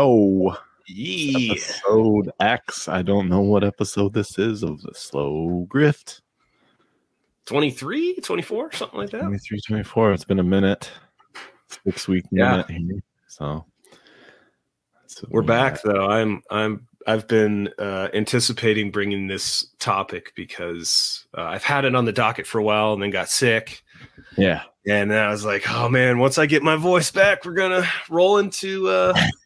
Yo, Yeah. episode X. I don't know what episode this is of the Slow Grift. 23, 24, something like that. 23, 24. It's been a minute, six week Yeah. minute here. So We're we back though. I'm I'm I've been uh, anticipating bringing this topic because uh, I've had it on the docket for a while and then got sick. Yeah. And then I was like, oh man, once I get my voice back, we're gonna roll into uh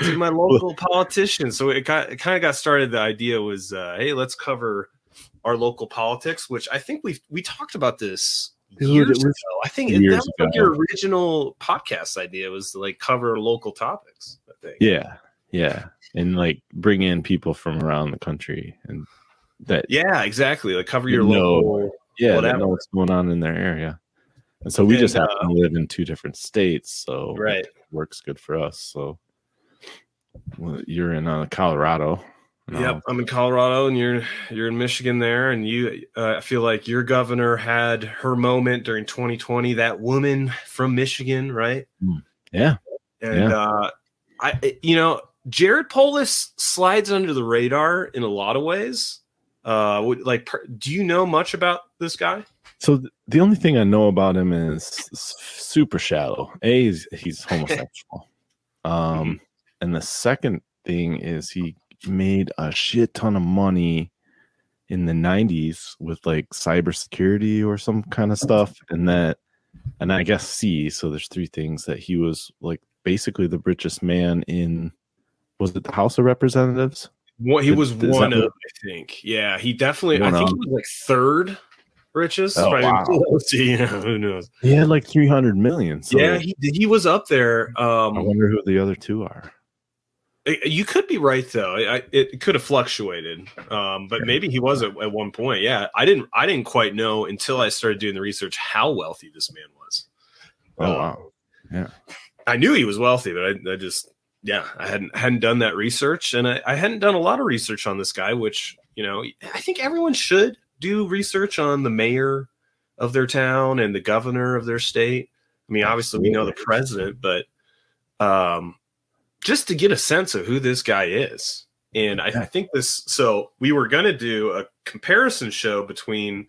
to my local politician. So it got it kind of got started. The idea was, uh, hey, let's cover our local politics, which I think we we talked about this years was ago. I think it, that was like ago. your original podcast idea was to like cover local topics. I think. Yeah. Yeah. And like bring in people from around the country and that, Yeah, exactly. Like cover your No. local. yeah, Whatever. know what's going on in their area. And so we And, just happen uh, to live in two different states. So it Right. works good for us. So well, you're in uh, Colorado. and Yep, I'm in Colorado, and you're you're in Michigan there, and you. Uh, I feel like your governor had her moment during 2020. That woman from Michigan, right? Yeah. And Yeah. uh, I, you know, Jared Polis slides under the radar in a lot of ways. Uh, like, do you know much about this guy? So th- the only thing I know about him is super shallow. A, he's, he's homosexual. Um, and the second thing is he made a shit ton of money in the 90s with like cybersecurity or some kind of stuff. And that, and I guess C. So there's three things that he was like basically the richest man in, was it the House of Representatives? What he was one of, what- I think. Yeah, he definitely. One I think of. he was like third richest. Oh, wow. know, who knows? He had like 300 million. So yeah, he he was up there. I Um, wonder who the other two are. You could be right though. I, it could have fluctuated, um, but maybe he was at, at one point. Yeah, I didn't. I didn't quite know until I started doing the research how wealthy this man was. Oh, Um, wow. Yeah, I knew he was wealthy, but I, I just yeah, I hadn't hadn't done that research, and I, I hadn't done a lot of research on this guy, which you know I think everyone should do research on the mayor of their town and the governor of their state. I mean, obviously we know the president, but um, just to get a sense of who this guy is. And I, I think this. So we were going to do a comparison show between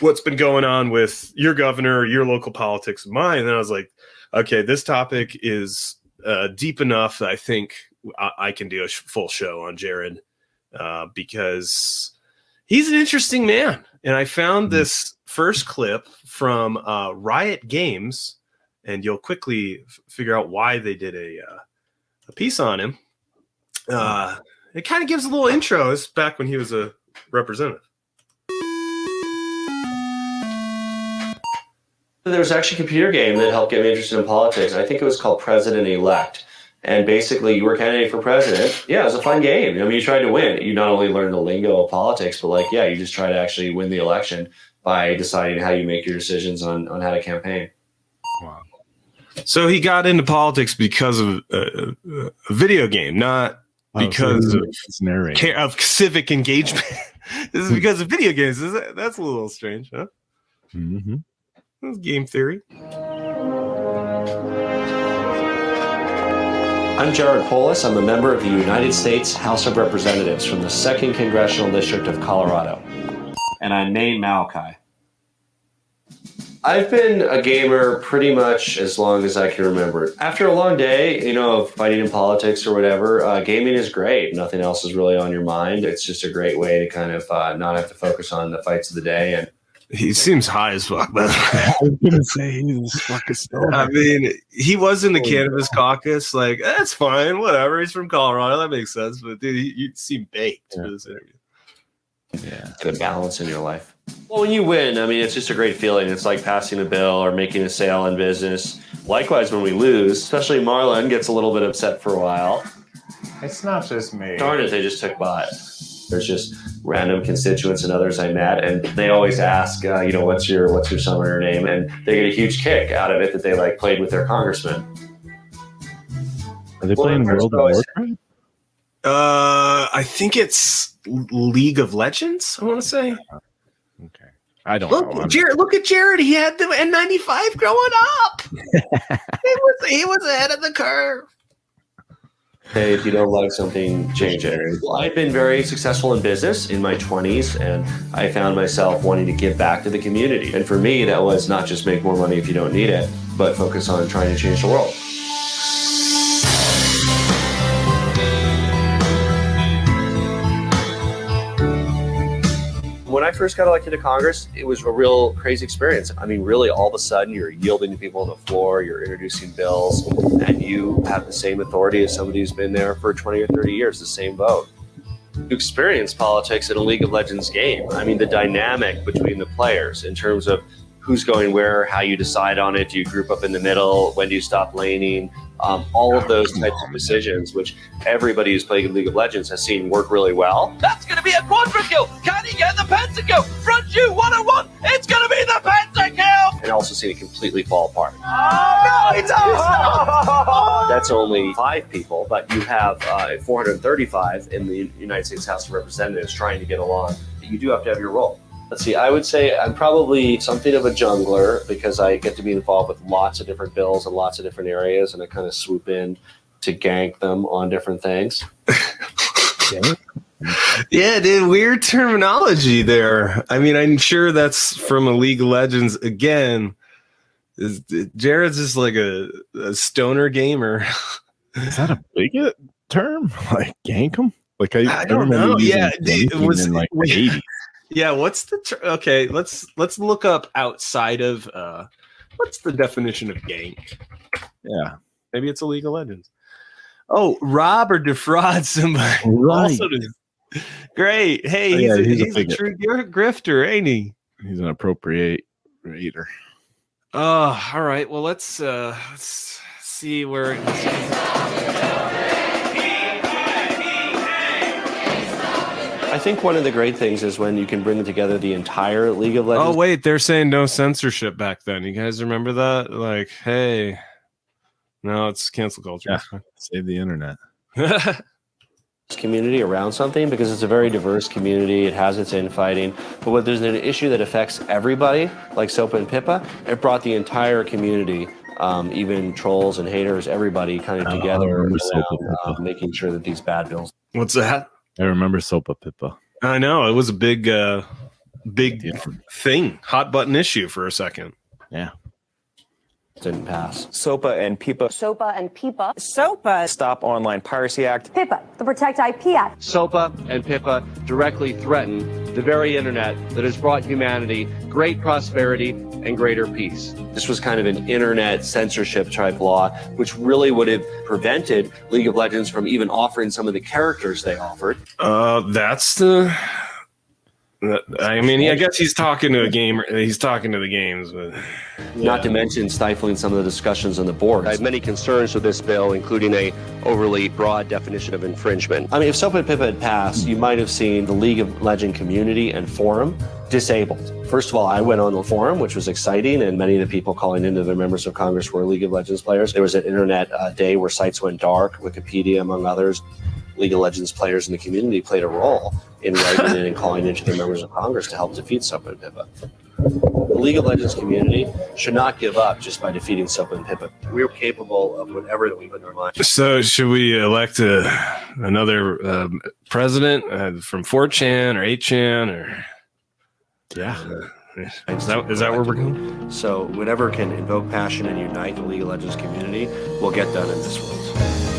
what's been going on with your governor, your local politics, mine. And then I was like, okay, this topic is uh, deep enough that I think I, I can do a sh- full show on Jared uh, because he's an interesting man. And I found Mhm. this first clip from uh, Riot Games, and you'll quickly f- figure out why they did a, uh, a piece on him. Uh, it kind of gives a little intro. It's back when he was a representative. There was actually a computer game that helped get me interested in politics. I think it was called President Elect. And basically, you were a candidate for president. Yeah, it was a fun game. I mean, you tried to win. You not only learned the lingo of politics, but like, yeah, you just try to actually win the election by deciding how you make your decisions on, on how to campaign. Wow. So he got into politics because of a, a, a video game, not Because of- it's care of civic engagement. this is because of video games. Is that, that's a little strange, huh? Mm-hmm. That's game theory. I'm Jared Polis. I'm a member of the United States House of Representatives from the 2nd Congressional District of Colorado. And I'm Maine Malachi. I've been a gamer pretty much as long as I can remember. After a long day, you know, of fighting in politics or whatever, uh, gaming is great. Nothing else is really on your mind. It's just a great way to kind of uh, not have to focus on the fights of the day. And He seems high as fuck, by the way. I was gonna say he was fucking stoned. I mean, he was in the cannabis caucus. Like, that's fine, whatever. He's from Colorado. That makes sense. But dude, he, you seem baked Yeah. for this interview. yeah. get a balance in your life. Well, when you win, I mean, it's just a great feeling. It's like passing a bill or making a sale in business. Likewise, when we lose, especially Marlon gets a little bit upset for a while. It's not just me. Darn it, they just took bot. There's just random constituents and others I met, and they always ask, uh, you know, what's your what's your summoner name, and they get a huge kick out of it that they like played with their congressman. Are they Well, playing first World of Warcraft? Uh, I think it's League of Legends. I want to say. Okay. I don't know. Look, I'm- Jared. Look at Jared. He had the N95 growing up. he was he was ahead of the curve. Hey, if you don't like something, change it. Well, I've been very successful in business in my 20s, and I found myself wanting to give back to the community. And for me, that was not just make more money if you don't need it, but focus on trying to change the world. When I first got elected to Congress, it was a real crazy experience. I mean, really, all of a sudden, you're yielding to people on the floor, you're introducing bills, and you have the same authority as somebody who's been there for 20 or 30 years, the same vote. You experience politics in a League of Legends game. I mean, the dynamic between the players in terms of who's going where, how you decide on it. Do you group up in the middle? When do you stop laning? Um, all of those types of decisions, which everybody who's playing League of Legends has seen work really well. That's going to be a quadra kill. Can he get the pentakill? Front you one on one. It's going to be the pentakill. And also seen it completely fall apart. Oh, no, he does. That's only five people, but you have uh, 435 in the United States House of Representatives trying to get along. You do have to have your role. Let's see, I would say I'm probably something of a jungler because I get to be involved with lots of different bills and lots of different areas, and I kind of swoop in to gank them on different things. Yeah, dude, weird terminology there. I mean, I'm sure that's from a League of Legends again. Is Jared's just like a, a stoner gamer. Is that a bigot term? Like gank 'em? Like I, I don't remember know. Yeah, dude, it was- in like was- the 80s. Yeah, what's the ter- okay? Let's let's look up outside of uh, what's the definition of gank? Yeah, Maybe it's a League of Legends. Oh, rob or defraud somebody. right. Great. Hey, Oh, he's, yeah, a, he's a he's a, bigot. true gr- grifter, ain't he? He's an appropriate reader. Oh, all right. Well, let's uh let's see where. I think one of the great things is when you can bring together the entire League of Legends. Oh wait, they're saying no censorship back then. You guys remember that? Like, hey, no, it's cancel culture. Yeah. Save the internet. community around something because it's a very diverse community. It has its infighting. But when there's an issue that affects everybody, like SOPA and PIPA, it brought the entire community, um, even trolls and haters, everybody kind of together around, um, making sure that these bad bills What's that? I remember SOPA PIPA. I know it was a big, uh big deal. thing, hot button issue for a second. Yeah. Didn't pass. SOPA and PIPA SOPA and PIPA. SOPA. Stop Online Piracy Act. PIPA, the Protect IP Act. SOPA and PIPA directly threaten the very internet that has brought humanity great prosperity and greater peace. This was kind of an internet censorship type law, which really would have prevented League of Legends from even offering some of the characters they offered. Uh, that's the. That- I mean, I guess he's talking to a gamer. He's talking to the games, but Not to mention stifling some of the discussions on the board. I have many concerns with this bill, including a overly broad definition of infringement. I mean, if SOPA and PIPA had passed, you might have seen the League of Legend community and forum disabled. First of all, I went on the forum, which was exciting, and many of the people calling into the members of Congress were League of Legends players. There was an internet uh, day where sites went dark, Wikipedia, among others. League of Legends players in the community played a role in writing in and calling into the members of Congress to help defeat SOPA and PIPA. The League of Legends community should not give up just by defeating SOPA and PIPA. We're capable of whatever that we put in our mind. so should we elect a, another um, president uh, from 4chan or 8chan or Yeah. is that is that where we're going? So whatever can invoke passion and unite the League of Legends community will get done in this world.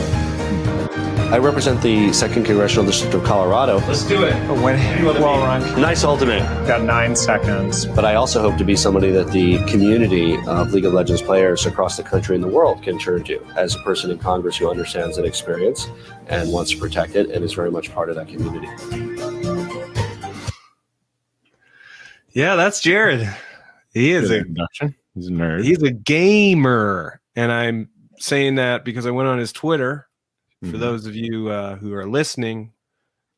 I represent the second congressional district of Colorado. Let's do it. When, well, Ron, Nice ultimate. got nine seconds. But I also hope to be somebody that the community of League of Legends players across the country and the world can turn to as a person in Congress who understands that experience and wants to protect it and is very much part of that community. Yeah, that's Jared. He is Good a introduction. He's a nerd. he's a gamer, and I'm saying that because I went on his Twitter. For Mhm. those of you uh, who are listening,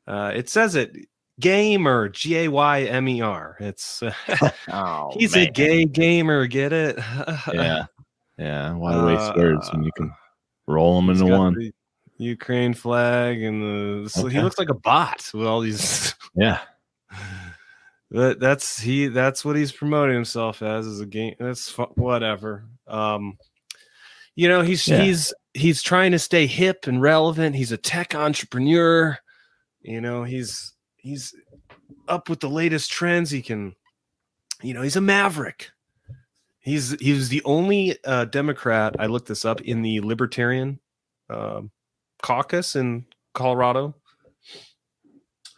uh, it says it gamer G A Y M E R. It's uh, Oh, he's a gay gamer. Get it? Yeah. Yeah. Why waste words when you Uh, can roll them into one? Ukraine flag and the so he looks like a bot with all these. Yeah. that that's he that's what he's promoting himself as is a game. That's whatever. Um, you know he's Yeah. he's he's trying to stay hip and relevant. He's a tech entrepreneur. You know he's he's up with the latest trends. He can you know he's a maverick. He's he's the only uh, democrat i looked this up in the libertarian um, caucus in colorado.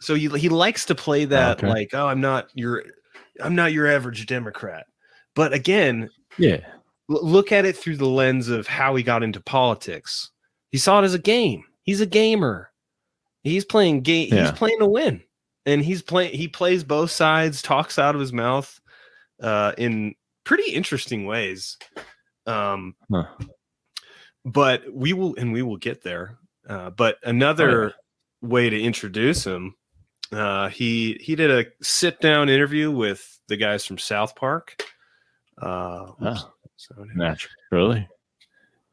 So he, he likes to play that Okay. like oh i'm not your i'm not your average democrat. But again Yeah. Look at it through the lens of how he got into politics. He saw it as a game. He's a gamer. He's playing game. Yeah. He's playing to win, and he's playing. He plays both sides. Talks out of his mouth uh, in pretty interesting ways. Um, Huh. But we will, and we will get there. Uh, but another way to introduce him, uh, he he did a sit down interview with the guys from South Park. Uh. Oh, So- naturally.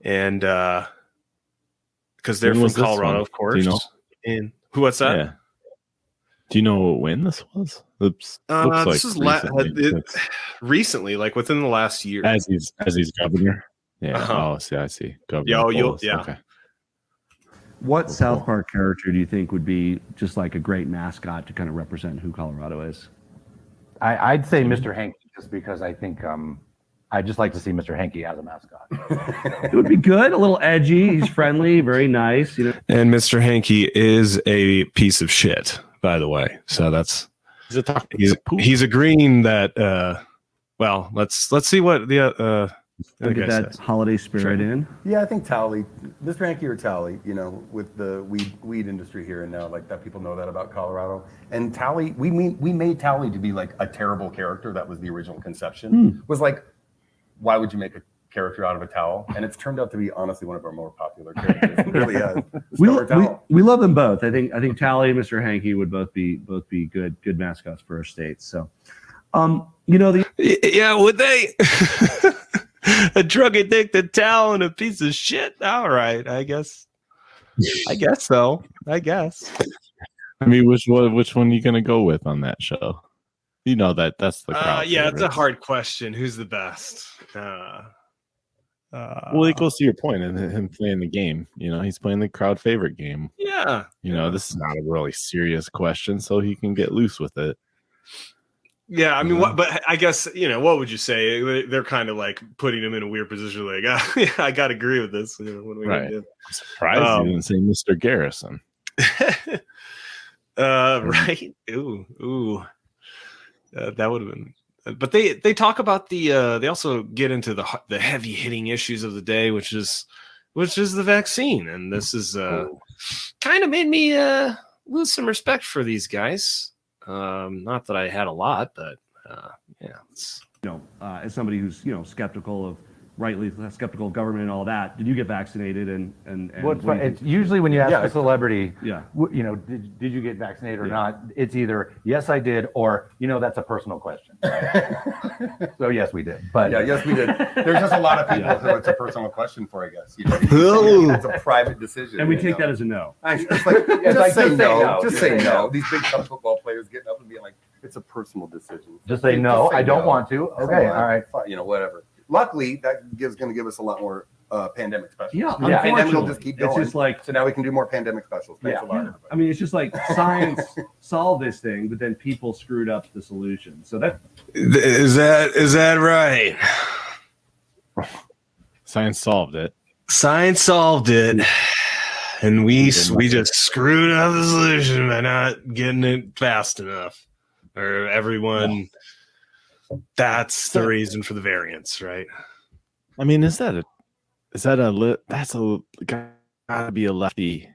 and uh because they're When from Colorado, of course. Do you know? And who? What's that? Yeah. Do you know when this was? Looks, Uh, looks this is la- recently. it- Recently, like within the last year. as he's as he's governor. Yeah. Uh-huh. Oh, see, I see. Governor. Yeah, oh, you'll- yeah. Okay. What Cool, South cool. Park character do you think would be just like a great mascot to kind of represent who Colorado is? I, I'd say Mr. Hankey just because I think um, I'd just like to see Mr. Hankey as a mascot. It would be good, a little edgy. He's friendly, very nice. You know, And Mr. Hankey is a piece of shit, by the way. So that's He's a talk. he's he's agreeing that. uh Well, let's let's see what the uh. the get that says. holiday spirit in. Yeah, I think Towelie, Mr. Hankey or Towelie, you know, with the weed weed industry here and now, like that people know that about Colorado. And Towelie, we mean we made Towelie to be like a terrible character. That was the original conception. Hmm. Was like, why would you make a character out of a towel? And it's turned out to be honestly one of our more popular characters. It really has. We, we, we love them both. I think I think Towelie and Mr. Hankey would both be both be good good mascots for our states. So, um, you know the Yeah, would they? a drug addicted towel and a piece of shit. All right, I guess. I guess so. I guess. I mean, which one? Which one are you gonna go with on that show? You know that that's the crowd. Uh, yeah, it's a hard question. Who's the best? Uh, uh, Well, it goes to your point and him playing the game. You know, he's playing the crowd favorite game. yeah, You know, this is not a really serious question, so he can get loose with it. yeah. I mean, what? But I guess you know what would you say? They- They're kind of like putting him in a weird position. Like, ah, yeah, I got to agree with this. You know, what are we gonna Right. do? I'm surprised Um, you didn't say Mr. Garrison. uh, right? Ooh, ooh. Uh, that would have been. But they they talk about the. Uh, they also get into the the heavy hitting issues of the day, which is which is the vaccine, and this is uh, kind of made me uh, lose some respect for these guys. Um, not that I had a lot, but uh, yeah, it's, you know, uh, as somebody who's you know skeptical of rightly skeptical of government and all that, did you get vaccinated? And and, and What's what do it's usually when you ask Yeah. a celebrity, yeah. you know, did, did you get vaccinated or Yeah. not? It's either yes, I did, or you know, that's a personal question. so yes, we did. But Yeah, yes, we did. There's just a lot of people who it's a personal question for, I guess. You know, it's a private decision. And we take know? that as a no. I, it's like, It's just, like, say just say no, no. Just Just say say no. no. These big time football players getting up and being like, it's a personal decision. just say Just no, say I don't no. want to. Okay, all right. fine, You know, whatever. Luckily, that gives going to give us a lot more uh, pandemic specials. Yeah, Yeah. And we'll unfortunately, just keep it's going. just like so now we can do more pandemic specials. Thanks Yeah. a lot, everybody. I mean, it's just like science solved this thing, but then people screwed up the solution. So that is that is that right? Science solved it. Science solved it, and we we just screwed up the solution by not getting it fast enough, or everyone. That's the reason for the variance, right? I mean, is that a is that a li- that's a gotta be a lefty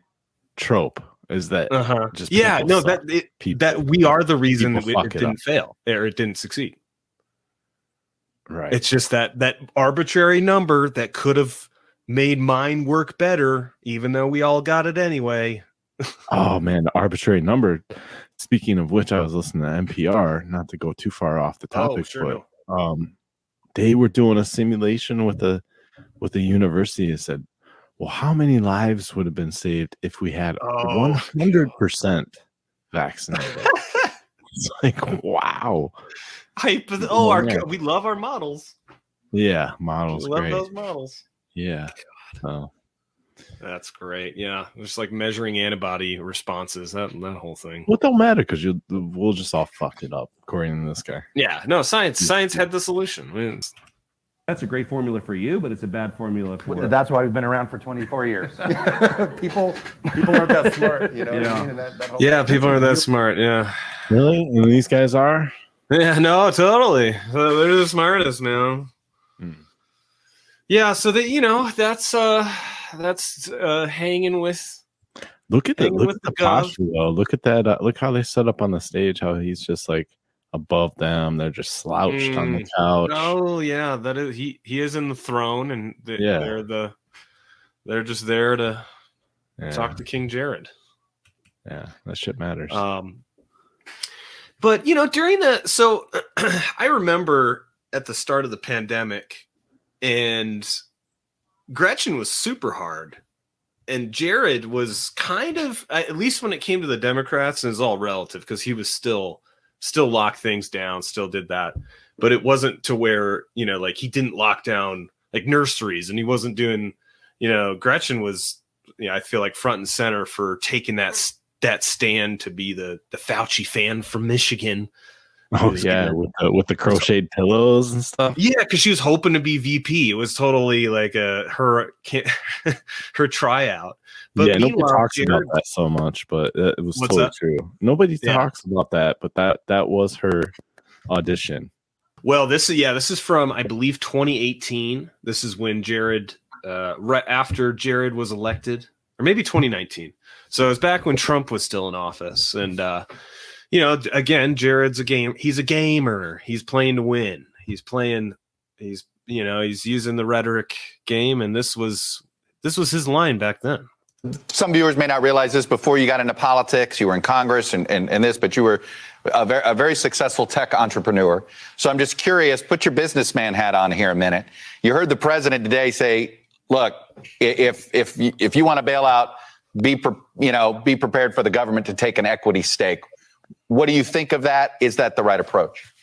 trope? Is that Uh huh. just Yeah, no, suck. that it, people, that we are the reason that people it it didn't up. fail or it didn't succeed. right? It's just that that arbitrary number that could have made mine work better, even though we all got it anyway. oh man, the arbitrary number. Speaking of which, I was listening to NPR. Not to go too far off the topic, Oh, sure, but um, they were doing a simulation with a with a university and said, "Well, how many lives would have been saved if we had Oh. one hundred percent vaccinated?" it's like, wow, Hype. Oh, our we love our models. yeah, models. We love great. those models. Yeah. Oh. That's great. Yeah, just like measuring antibody responses. That that whole thing. What it don't matter because you we'll just all fuck it up according to this guy. Yeah, no science. Science had the solution. I mean, That's a great formula for you, but it's a bad formula for. That's why we've been around for 24 years. people people aren't that smart, you know. What Yeah. I mean? That, that whole- yeah, people aren't that smart. Yeah, Really? And these guys are? yeah, no, totally. They're the smartest, man. Hmm. Yeah, so that you know, that's uh, that's uh, hanging with. Look at the Hanging look at the the posture though. Look at that. Uh, look how they set up on the stage. How he's just like above them. They're just slouched on the Mm. couch. Oh yeah, that is he. He is in the throne, and they, Yeah. they're the. They're just there to Yeah, talk to King Jared. yeah, that shit matters. Um, but you know, during the so I remember at the start of the pandemic, and Gretchen was super hard, and Jared was kind of at least when it came to the Democrats, and it's all relative because he was still still locked things down, still did that, but it wasn't to where you know like he didn't lock down like nurseries, and he wasn't doing you know Gretchen was you know, I feel like front and center for taking that that stand to be the the Fauci fan from Michigan. oh was yeah, with the with the crocheted pillows and stuff. Yeah, because she was hoping to be VP. It was totally like a her her tryout. But yeah, nobody talks Jared- about that so much, but it was totally that? true. Nobody Yeah. talks about that, but that that was her audition. Well, this is yeah, this is from I believe 2018. This is when Jared, uh, right after Jared was elected, or maybe 2019. So it was back when Trump was still in office, and uh, you know, again, Jared's a game. He's a gamer. He's playing to win. He's playing. He's you know he's using the rhetoric game, and this was this was his line back then. Some viewers may not realize this before you got into politics. You were in Congress and, and, and this, but you were a very, a very successful tech entrepreneur. So I'm just curious, put your businessman hat on here a minute. You heard the president today say, look, if, if, you- if you want to bail out, be, you know, be prepared for the government to take an equity stake. What do you think of that? Is that the right approach?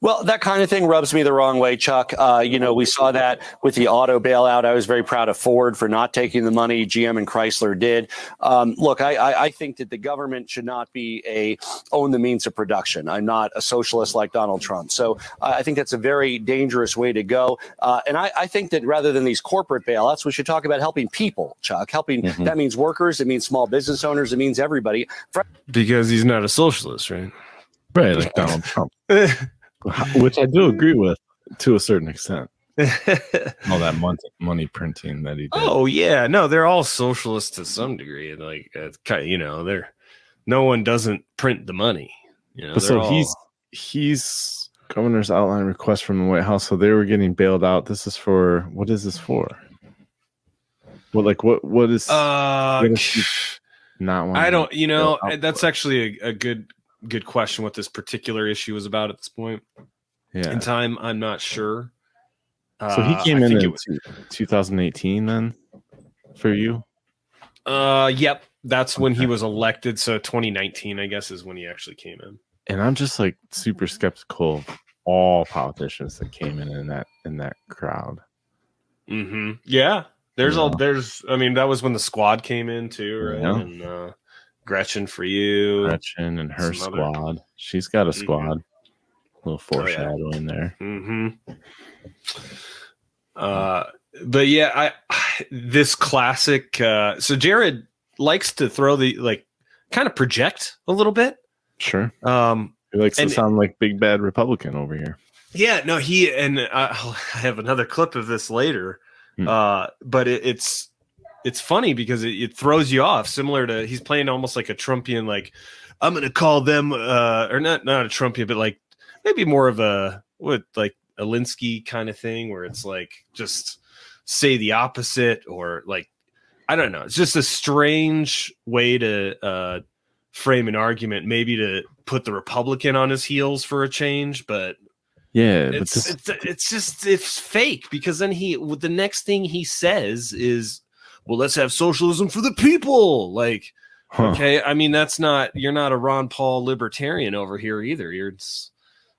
Well, that kind of thing rubs me the wrong way, Chuck. Uh, you know, we saw that with the auto bailout. I was very proud of Ford for not taking the money. GM and Chrysler did. Um, look, I, I, I think that the government should not be a own the means of production. I'm not a socialist like Donald Trump, so I think that's a very dangerous way to go. Uh, and I, I think that rather than these corporate bailouts, we should talk about helping people, Chuck. Helping that means workers, it means small business owners, it means everybody. Because he's not a socialist, right? Right, like Donald Trump, which I do agree with to a certain extent. All that money, money printing that he did. Oh yeah, no, they're all socialists to some degree. Like, you know, they're no one doesn't print the money. You know, But so all- he's he's governor's outline request from the White House. So they were getting bailed out. This is for what is this for? What like what what is Uh, what is not wanting I don't. You know, that's actually a, a good good question. What this particular issue was about at this point Yeah. in time, I'm not sure. So he Uh, came I in in was- 2018 then for you. Uh, yep, that's when he was elected. So 2019, I guess, is when he actually came in. And I'm just like super skeptical of all politicians that came in in that in that crowd. Mm-hmm. Yeah, there's all there's. I mean, that was when the squad came in too, right? Yeah. And uh, Gretchen for you, Gretchen and her Some other- squad. She's got a Mhm. squad. A little Oh, yeah. foreshadowing there. hmm Uh, but yeah, I this classic. Uh, so Jared likes to throw the like, kind of project a little bit. Sure. Um, He likes and- to sound like big bad Republican over here. Yeah, no, he and I, I'll- have another clip of this later. Hmm. Uh, but it, it's it's funny because it, it throws you off. Similar to he's playing almost like a Trumpian, like I'm gonna call them, uh, or not not a Trumpian, but like maybe more of a what like Alinsky kind of thing, where it's like just say the opposite, or like I don't know. It's just a strange way to uh, frame an argument, maybe to put the Republican on his heels for a change, but Yeah, but it's, this, it's it's just it's fake because then he the next thing he says is well let's have socialism for the people like Huh. okay i mean that's not you're not a ron paul libertarian over here either you're just,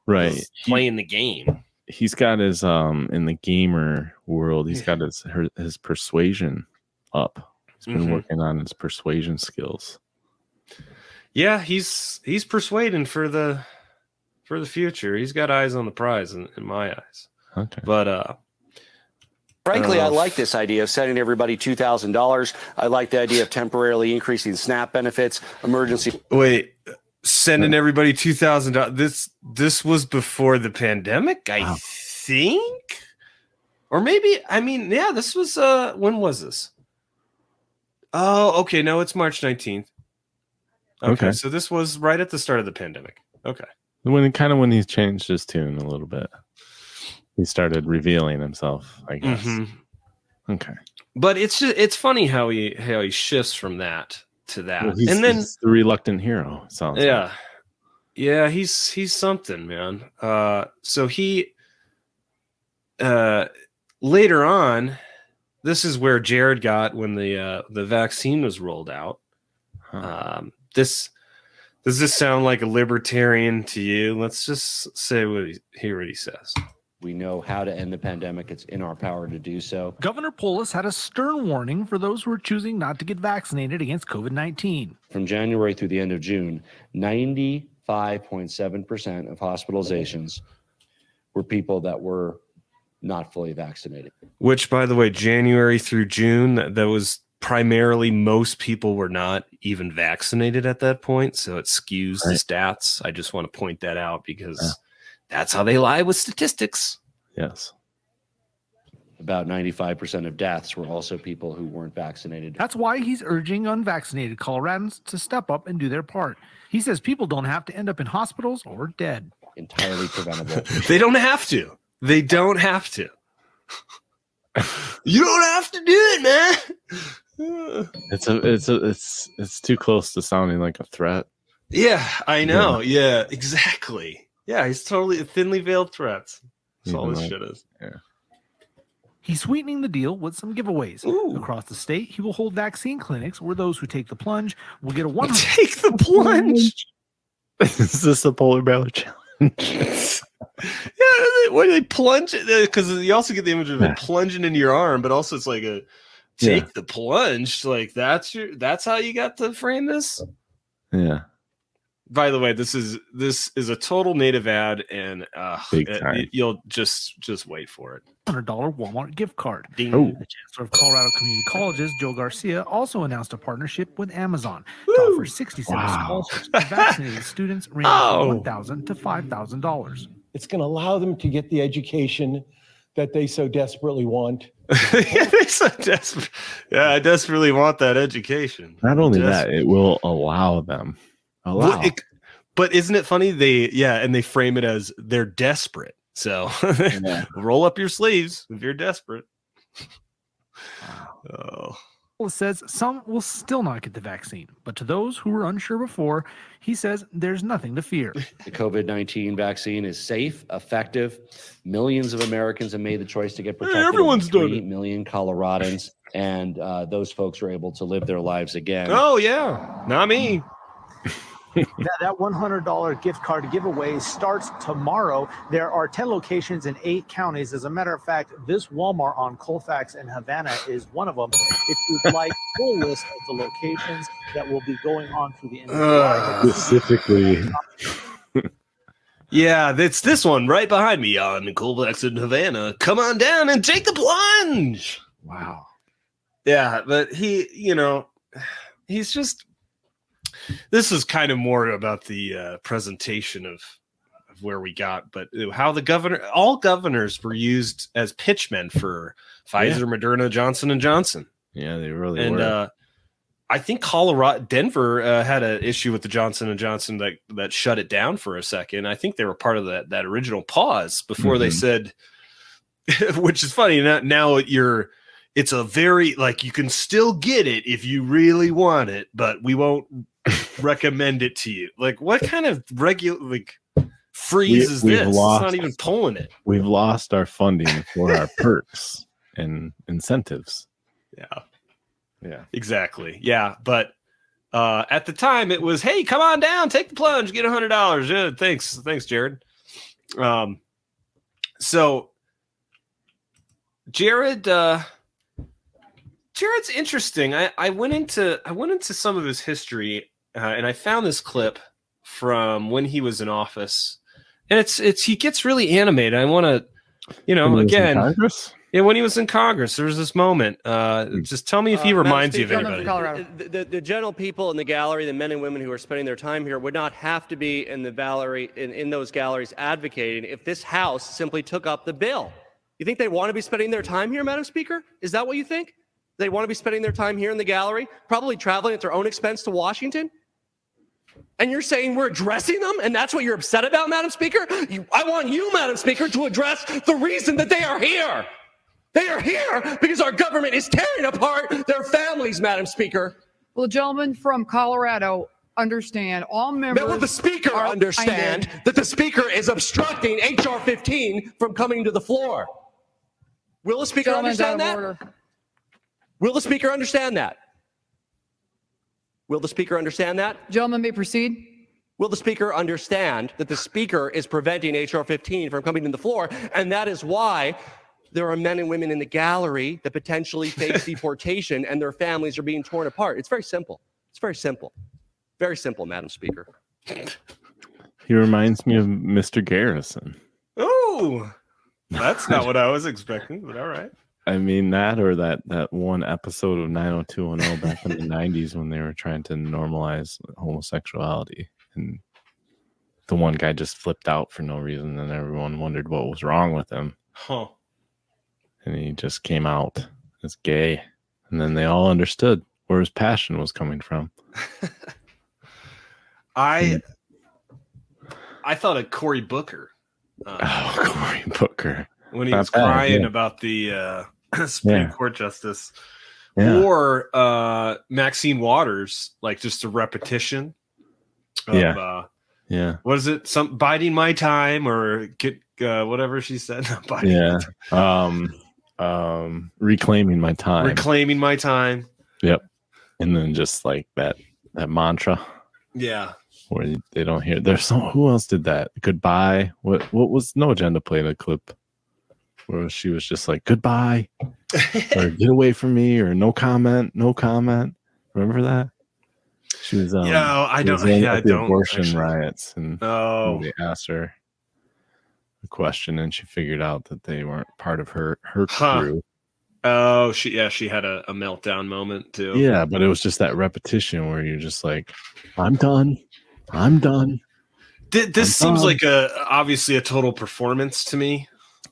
right. just playing the game he's got his um in the gamer world. He's got his her, his persuasion up. He's been Mhm. working on his persuasion skills. Yeah, he's he's persuading for the for the future. He's got eyes on the prize in, in my eyes. Okay. But uh Frankly, I Uh, like this idea of sending everybody two thousand dollars. I like the idea of temporarily increasing SNAP benefits, emergency. wait, sending everybody two thousand dollars. This this was before the pandemic, I think, or maybe. I mean, yeah, this was. uh When was this? Oh, okay. No, it's March nineteenth. Okay, Okay. so this was right at the start of the pandemic. Okay. When kind of when he changed his tune a little bit, he started revealing himself. I guess. Mhm. Okay. But it's just it's funny how he how he shifts from that to that, Well, he's, and then the reluctant hero. Sounds. yeah like. yeah he's he's something man uh so he uh later on this is where jared got when the uh the vaccine was rolled out um this does this sound like a libertarian to you let's just say what he hear what he says We know how to end the pandemic. It's in our power to do so. Governor Polis had a stern warning for those who are choosing not to get vaccinated against COVID 19. From January through the end of June, 95.7% of hospitalizations were people that were not fully vaccinated. which by the way january through june that, that was primarily most people were not even vaccinated at that point so it skews the stats i just want to point that out because that's how they lie with statistics Yes. About 95% of deaths were also people who weren't vaccinated. That's why he's urging unvaccinated Coloradans to step up and do their part. He says people don't have to end up in hospitals or dead. Entirely preventable. they don't have to they don't have to you don't have to do it man It's a. It's a. It's. It's too close to sounding like a threat. yeah i know yeah exactly yeah he's totally thinly veiled threats that's all this like- shit is Yeah. He's sweetening the deal with some giveaways. Across the state, he will hold vaccine clinics where those who take the plunge will get a one. Take the plunge. Is this a polar bear challenge? Yeah, they- where they plunge because you also get the image of it plunging into your arm, but also it's like a take Yeah. the plunge. Like that's your that's how you got to frame this. yeah. By the way, this is this is a total native ad, and uh, Big it- you'll just just wait for it. $100 Walmart gift card. Ding. Oh. The Chancellor of Colorado Community Colleges, Joe Garcia, also announced a partnership with Amazon to offer 67 Wow. scholarships to vaccinated students ranging Oh. from 1,000 to $5,000. It's going to allow them to get the education that they so desperately want. yeah, they so desperate. Yeah, I desperately want that education. Not only Des- that, it will allow them. Allow. Well, it- but isn't it funny? They yeah, and they frame it as they're desperate. So roll up your sleeves if you're desperate. Oh, It says some will still not get the vaccine, but to those who were unsure before, he says there's nothing to fear. The COVID 19 vaccine is safe, effective. Millions of Americans have made the choice to get protected. everyone's done Three million Coloradans, and uh, those folks are able to live their lives again. oh yeah, not me. That, that $100 gift card giveaway starts tomorrow. There are 10 locations in eight counties. As a matter of fact, this Walmart on Colfax and Havana is one of them. If you'd like a full list of the locations that will be going on through the end of July, Specifically, Yeah, it's this one right behind me on Colfax and Havana. Come on down and take the plunge. wow. Yeah, but he, you know, he's just. This is kind of more about the uh, presentation of, of where we got, but how the governor, all governors were used as pitchmen for Pfizer, Moderna, Johnson and Johnson, Yeah, they really and were. uh, I think Colorado, Denver uh, had an issue with the Johnson and Johnson that that shut it down for a second. I think they were part of that that original pause before they Mhm. said, which is funny. Now, now you're, it's a very like you can still get it if you really want it, but we won't recommend it to you. Like, what kind of regular like freeze We- is this? It's lost- not even pulling it. We've lost our funding for our perks and incentives. Yeah. Yeah. Exactly. Yeah, but uh, at the time it was, hey, come on down, take the plunge, get a hundred dollars. Yeah, thanks, thanks, Jared. Um, so Jared uh Jared's interesting. I, I went into I went into some of his history uh, and I found this clip from when he was in office. And it's it's he gets really animated. I want to you know, When he was in again, yeah, when he was in Congress, there was this moment. Uh, just tell me if he Uh, Madam reminds you of anybody. The, the, the general people in the gallery, the men and women who are spending their time here, would not have to be in the gallery in, in those galleries advocating if this House simply took up the bill. You think they want to be spending their time here, Madam Speaker? Is that what you think? They want to be spending their time here in the gallery, probably traveling at their own expense to Washington? And you're saying we're addressing them, and that's what you're upset about, Madam Speaker? You, I want you, Madam Speaker, to address the reason that they are here. They are here because our government is tearing apart their families, Madam Speaker. Well, the gentleman from Colorado understand all members? Will the Speaker understand that the Speaker is obstructing H.R. 15 from coming to the floor? Will the Speaker understand that? order. Will the Speaker understand that? Will the Speaker understand that? Gentleman may proceed. Will the Speaker understand that the Speaker is preventing H.R. 15 from coming to the floor? And that is why there are men and women in the gallery that potentially face deportation and their families are being torn apart. It's very simple. It's very simple. Very simple, Madam Speaker. He reminds me of Mr. Garrison. Oh, that's not what I was expecting, but all right. I mean that, or that that one episode of 90210 back in the 90s when they were trying to normalize homosexuality, and the one guy just flipped out for no reason, and everyone wondered what was wrong with him, Huh. and he just came out as gay, and then they all understood where his passion was coming from. I I thought of Cory Booker. Uh, Oh, Cory Booker. When he was crying yeah. about the uh, Supreme Yeah. Court justice, Yeah. or uh, Maxine Waters, like just a repetition. Of, Yeah. Uh, Yeah. what is it? Some biding my time or get uh, whatever she said. Biding Yeah. Um, um, reclaiming my time. reclaiming my time. Yep. And then just like that that mantra Yeah. where they don't hear. There's some. Who else did that? Goodbye. What? What was? No agenda played a clip where she was just like goodbye, or get away from me, or no comment, no comment. Remember that? She was. Um, Yeah, I don't- yeah, I the don't, abortion actually. riots, and Oh. they asked her a question, and she figured out that they weren't part of her her Huh. crew. Oh, she yeah, she had a, a meltdown moment too. Yeah, but it was just that repetition where you're just like, I'm done. I'm done. Th- this I'm seems done. like a obviously a total performance to me.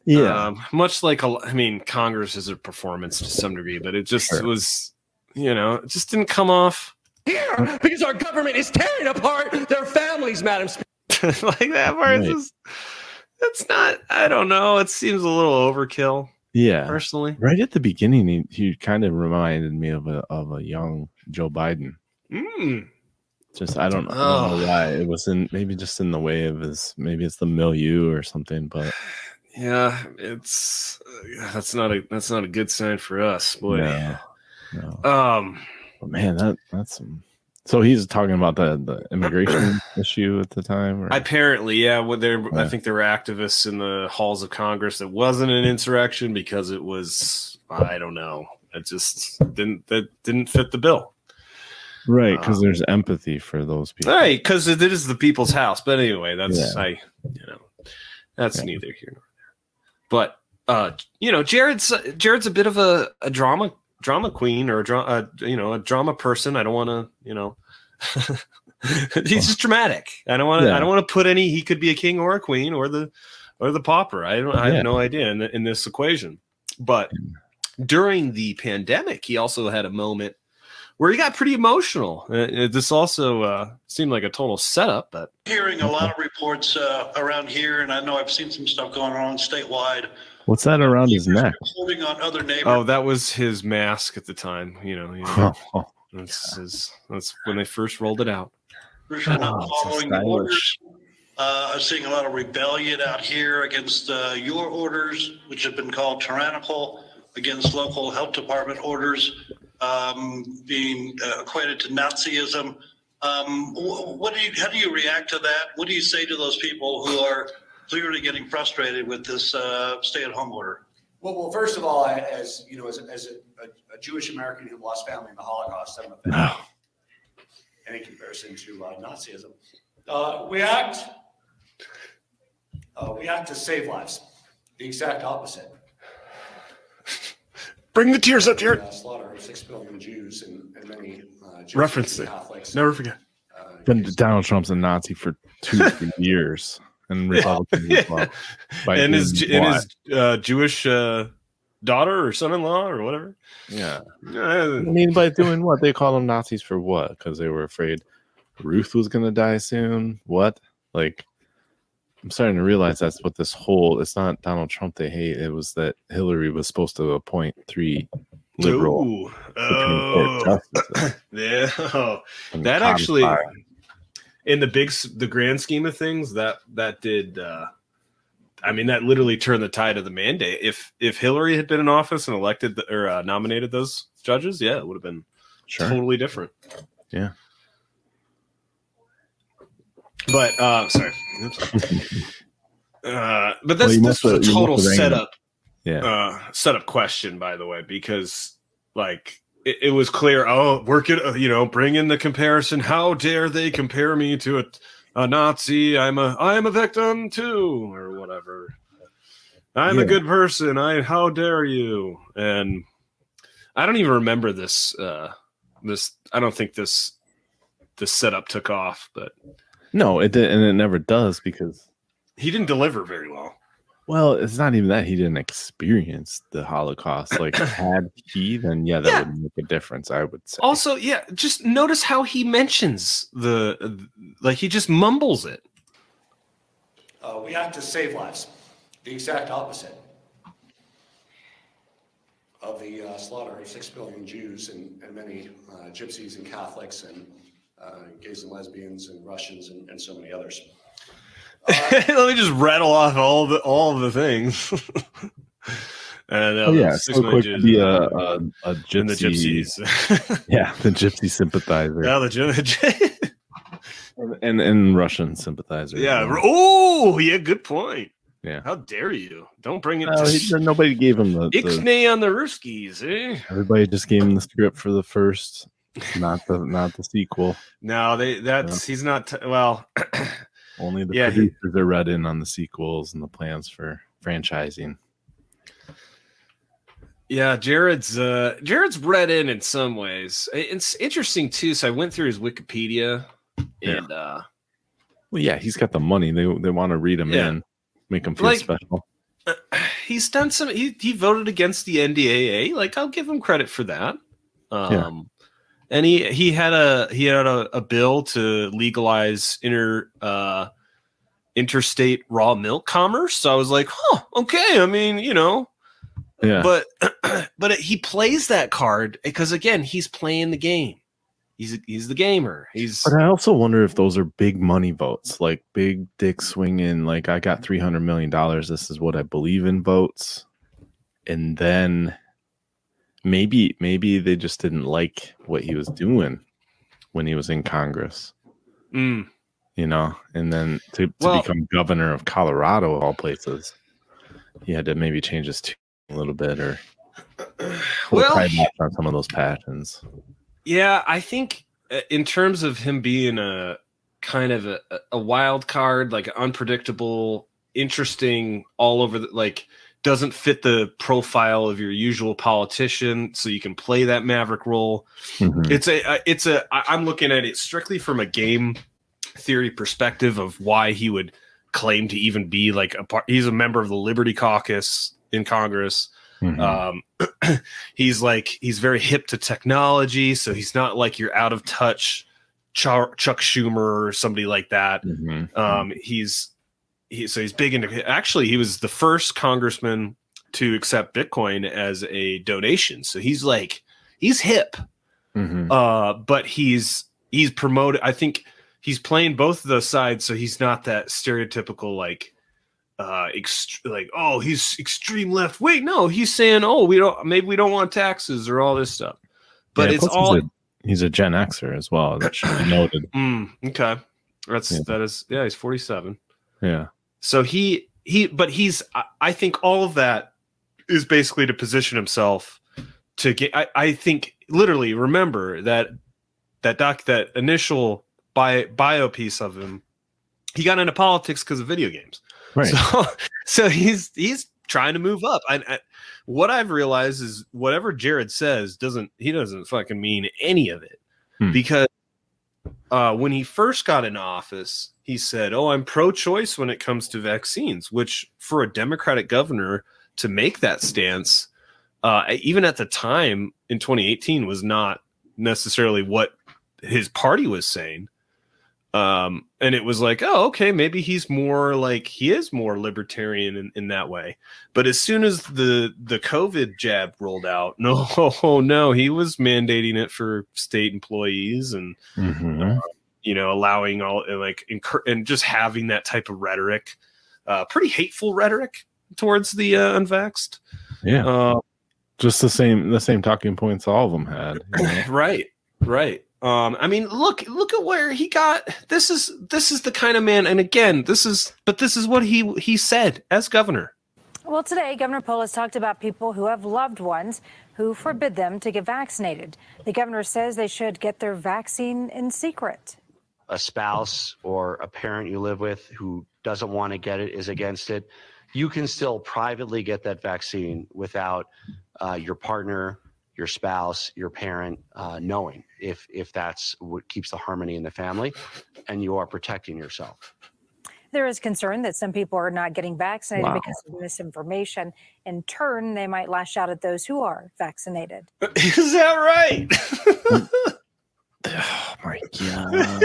Yeah. Um, much like a, I mean, Congress is a performance to some degree, but it just Sure. was, you know, it just didn't come off Here because our government is tearing apart their families, Madam Speaker. like that part. Right. Just, it's not. I don't know. It seems a little overkill. Yeah. Personally, Right at the beginning, he, he kind of reminded me of a of a young Joe Biden. Mm. Just I don't, know- I don't Oh. know why. It was in maybe just in the way of his maybe it's the milieu or something, but yeah, it's that's not a that's not a good sign for us, boy. No, no. Um, But man, that that's some, so he's talking about the the immigration issue at the time. Or? Apparently, yeah. Well, there, I think there were activists in the halls of Congress that wasn't an insurrection because it was. I don't know. It just didn't that didn't fit the bill. right, because there's empathy for those people. Right, because it is the people's house. But anyway, that's Yeah. I, you know, that's neither here nor there. But uh, you know, Jared's Jared's a bit of a, a drama drama queen or a, dra- a you know a drama person. I don't want to you know. He's just dramatic. I don't want to. Yeah. I don't want to put any. He could be a king or a queen or the or the pauper. I don't. I Yeah. have no idea in, in this equation. But during the pandemic, he also had a moment where he got pretty emotional. Uh, this also uh, seemed like a total setup, but hearing a lot of reports uh, around here, and I know I've seen some stuff going on statewide, What's that around his neck? holding on other neighbors. oh, that was his mask at the time. You know, you know that's his, that's when they first rolled it out. are not Oh, following the orders. Uh, I'm seeing a lot of rebellion out here against uh, your orders, which have been called tyrannical, against local health department orders, um, being uh, equated to Nazism. Um, what do you? How do you react to that? What do you say to those people who are clearly getting frustrated with this uh, stay-at-home order. Well, well, first of all, I, as you know, as, a- as a, a, a Jewish American who lost family in the Holocaust, I'm offended. No. Any comparison to uh, Nazism. Uh, we act. Uh, we act to save lives. The exact opposite. Bring the tears up, Jared. Uh, slaughter of six billion Jews and, and many uh, Gypsies Reference it. Catholics. Never forget. Then Donald Trump's a Nazi for two three years, and Republicans as well. By and his doing and what? his uh, Jewish uh, daughter or son-in-law or whatever. Yeah. I Uh, mean, by doing what? They call them Nazis for what? Because they were afraid Ruth was going to die soon. What? Like, I'm starting to realize that's what this whole. It's not Donald Trump they hate. It was that Hillary was supposed to appoint three liberal Ooh. Oh. yeah. Oh, that actually, codify. in the big, the grand scheme of things, that that did. uh I mean, that literally turned the tide of the mandate. If if Hillary had been in office and elected the, or uh, nominated those judges, yeah, it would have been Sure. totally different. Yeah. But uh sorry. Uh, but Well, this, you this was a total must have rang them. setup Yeah. uh setup question by the way because like it, it was clear oh work it uh, you know bring in the comparison. How dare they compare me to a, a nazi? I'm a i'm a victim too or whatever. I'm a good person. I how dare you? And i don't even remember this uh this i don't think this this setup took off but No, it did, and it never does because. he didn't deliver very well Well, it's not even that he didn't experience the Holocaust. Like, had he, then yeah, that would make a difference. I would say. Also, yeah, just notice how he mentions the like he just mumbles it. Uh, we have to save lives. The exact opposite of the uh, slaughter of six billion Jews and, and many uh, Gypsies and Catholics and gays and lesbians and Russians and, and so many others. Let me just rattle off all the all of the things. and uh, Oh yeah, six so quick to Jews be and- a, a, a gypsy. and the gypsies. yeah, the gypsy sympathizer. yeah, the gy- and and Russian sympathizer. yeah. Oh, yeah. Good point. Yeah. How dare you? Don't bring it. No, he- nobody gave him the, the Ixnay on the Ruskies, eh? everybody just gave him the script for the first, not the not the sequel. No, they. That's he's not. T- well, Only the Yeah, he- producers are read in on the sequels and the plans for franchising. Yeah, Jared's uh Jared's read in in some ways. It's interesting too. So I went through his Wikipedia and uh Well, yeah, he's got the money. They they want to read him Yeah. in, make him feel Like- special. he's done some he, he voted against the NDAA. Like I'll give him credit for that. Um Yeah. And he he had a he had a, a bill to legalize inter uh interstate raw milk commerce. So I was like, huh, okay. I mean, you know, Yeah, but but he plays that card because again, he's playing the game. He's he's the gamer. He's But I also wonder if those are big money votes, like big dick swinging. Like I got three hundred million dollars. This is what I believe in votes, and then maybe maybe they just didn't like what he was doing when he was in Congress, Mm. you know. And then to, to Well- become governor of Colorado, of all places, he had to maybe change his tune a little bit or Well, on some of those passions. Yeah, I think uh, in terms of him being a kind of a, a wild card, like unpredictable, interesting, all over the like doesn't fit the profile of your usual politician, so you can play that maverick role. Mhm. It's a it's a i'm looking at it strictly from a game theory perspective of why he would claim to even be like a part. He's a member of the Liberty Caucus in Congress. Mhm. Um, he's like he's very hip to technology, so he's not like your out of touch Char- Chuck Schumer or somebody like that. Mhm. Um, he's he, so he's big into. Actually, he was the first congressman to accept Bitcoin as a donation. So he's like he's hip, Mhm. uh, but he's he's promoted. I think he's playing both of those sides, so he's not that stereotypical like uh ext- like oh he's extreme left wait no he's saying oh we don't maybe we don't want taxes or all this stuff but Yeah, it's all He's a, he's a Gen Xer as well. That should be noted. Mm, okay that's Yeah. that is yeah he's 47 Yeah. So he he, but he's. I, think all of that is basically to position himself to get. I, I think literally remember that that doc that initial bio, bio piece of him. He got into politics because of video games. Right. So, so he's he's trying to move up. I, I, what I've realized is whatever Jared says doesn't he doesn't fucking mean any of it Hmm. because uh, when he first got in office, he said, "Oh, I'm pro-choice when it comes to vaccines," which for a Democratic governor to make that stance, uh, even at the time in 2018, was not necessarily what his party was saying. Um, and it was like, oh, okay, maybe he's more like he is more libertarian in, in that way. But as soon as the the COVID jab rolled out, no, oh, no, he was mandating it for state employees and Mhm. you know allowing all and like incur- and just having that type of rhetoric, uh, pretty hateful rhetoric towards the uh, unvaxxed. Yeah. Uh, Just the same the same talking points all of them had. you know? right right um i mean look look at where he got this is this is the kind of man and again this is but this is what he he said as governor Well, today, Governor Polis talked about people who have loved ones who forbid them to get vaccinated. The governor says they should get their vaccine in secret. a spouse or a parent you live with who doesn't want to get it is against it, you can still privately get that vaccine without uh, your partner, your spouse, your parent uh, knowing if if that's what keeps the harmony in the family, and you are protecting yourself. There is concern that some people are not getting vaccinated Wow. because of misinformation. In turn, they might lash out at those who are vaccinated. is that right oh my god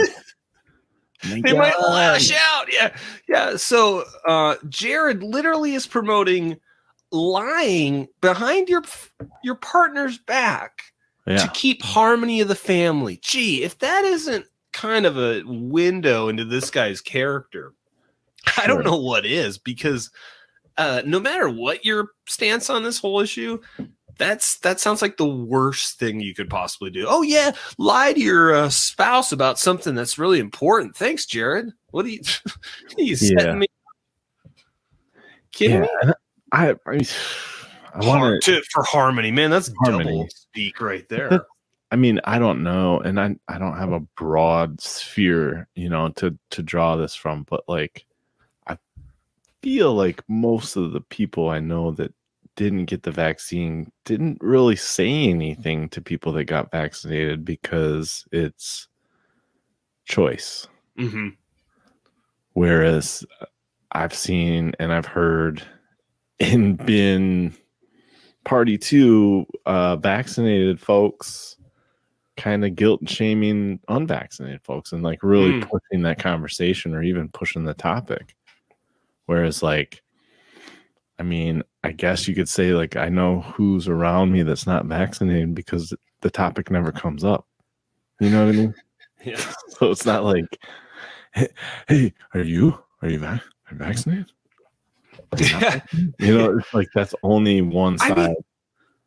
they might lash out yeah yeah so uh jared literally is promoting lying behind your your partner's back Yeah. to keep harmony of the family gee if that isn't kind of a window into this guy's character i don't know what is because uh no matter what your stance on this whole issue that's that sounds like the worst thing you could possibly do. Oh yeah, lie to your uh, spouse about something that's really important. Thanks, Jared. What are you? you setting Yeah. me? Kidding Yeah, me? I I, I want to for harmony, man. That's Harmony. double speak right there. I mean, I don't know, and I I don't have a broad sphere, you know, to to draw this from, but like I feel like most of the people I know that didn't get the vaccine didn't really say anything to people that got vaccinated because it's choice. hmm Whereas I've seen and I've heard and been party to uh, vaccinated folks kind of guilt shaming unvaccinated folks and like really Mm. pushing that conversation or even pushing the topic. Whereas, like, I mean, I guess you could say, like, I know who's around me that's not vaccinated because the topic never comes up. You know what I mean? Yeah. So it's not like, hey, hey are you are you vac- are you vaccinated? You know, it's like that's only one I side. mean,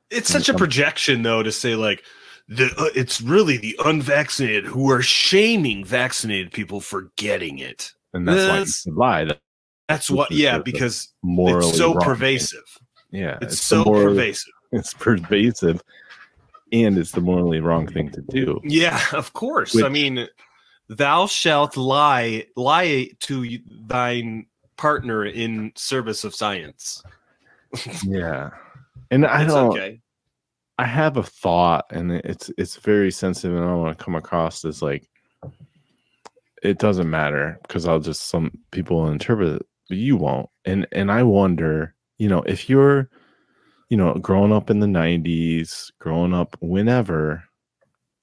It's such a projection, though, to say like the uh, it's really the unvaccinated who are shaming vaccinated people for getting it. and that's why That's- you lie. That, That's what, yeah, the- because morally it's so wrong pervasive. yeah, It's the so morally- pervasive. It's pervasive, and it's the morally wrong thing to do. Yeah, of course. I mean, thou shalt lie lie to thine partner in service of science. Yeah, and I It's don't. okay. I have a thought, and it's it's very sensitive, and I don't want to come across as like it doesn't matter because I'll just some people will interpret it, but you won't. And and I wonder, you know, if you're, you know, growing up in the '90s, growing up whenever,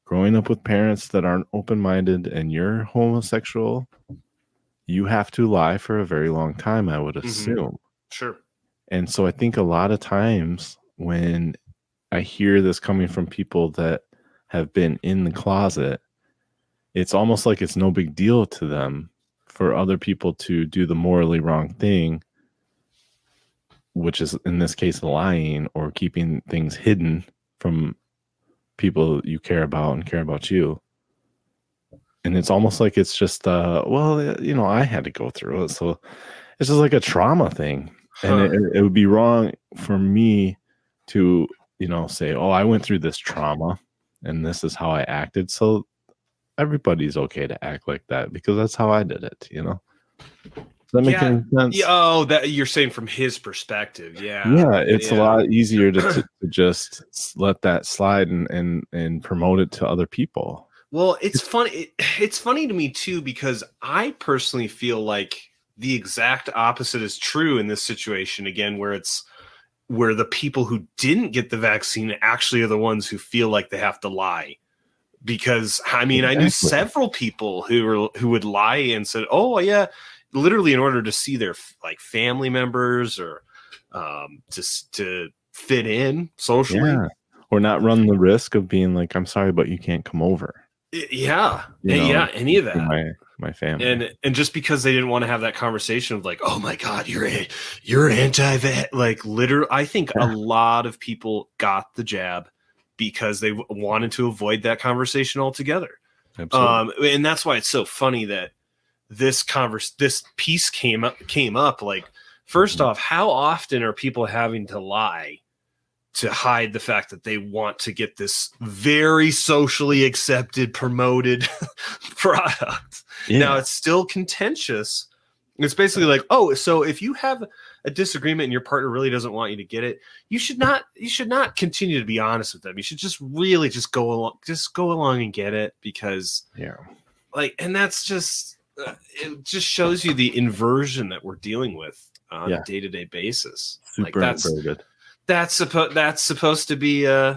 growing up with parents that aren't open minded, and you're homosexual, you have to lie for a very long time. I would Mhm. assume. Sure. And so I think a lot of times when I hear this coming from people that have been in the closet, it's almost like it's no big deal to them for other people to do the morally wrong thing, which is in this case lying or keeping things hidden from people you care about and care about you. And it's almost like it's just uh well, you know, I had to go through it, so it's just like a trauma thing, and it, it would be wrong for me to you know say, oh, I went through this trauma, and this is how I acted. So everybody's okay to act like that because that's how I did it. You know. Does that make yeah, any sense? yeah, oh, that you're saying from his perspective. Yeah. yeah it's a lot easier to, to, to just let that slide and, and and promote it to other people Well, it's funny. It, it's funny to me too because I personally feel like the exact opposite is true in this situation. Again, where it's where the people who didn't get the vaccine actually are the ones who feel like they have to lie. Because I mean, I knew several people who were who would lie and said, "Oh yeah," literally in order to see their like family members or um, just to fit in socially. yeah or not run the risk of being like i'm sorry but you can't come over Yeah, you know, yeah, any of that. my my family and and just because they didn't want to have that conversation of like oh my god you're a, you're anti vet. like literally i think a lot of people got the jab because they wanted to avoid that conversation altogether Absolutely. um and that's why it's so funny that this converse this piece came up came up like first Mm-hmm. off how often are people having to lie to hide the fact that they want to get this very socially accepted promoted product. Now it's still contentious. It's basically like oh so if you have a disagreement and your partner really doesn't want you to get it you should not you should not continue to be honest with them. You should just really just go along just go along and get it because yeah. like and that's just uh, it just shows you the inversion that we're dealing with on Yeah. a day-to-day basis. Super like that's inverted. That's supposed that's supposed to be uh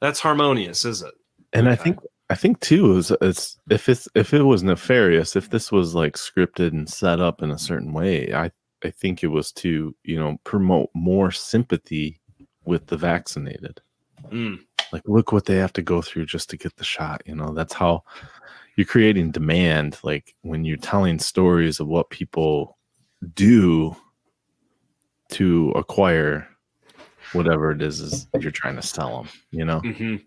that's harmonious is it? And i think i think too is it's if it's if it was nefarious if this was like scripted and set up in a certain way i i think it was to you know promote more sympathy with the vaccinated. Mm. like look what they have to go through just to get the shot you know? That's how you're creating demand like when you're telling stories of what people do to acquire whatever it is, is you're trying to sell them you know Mhm.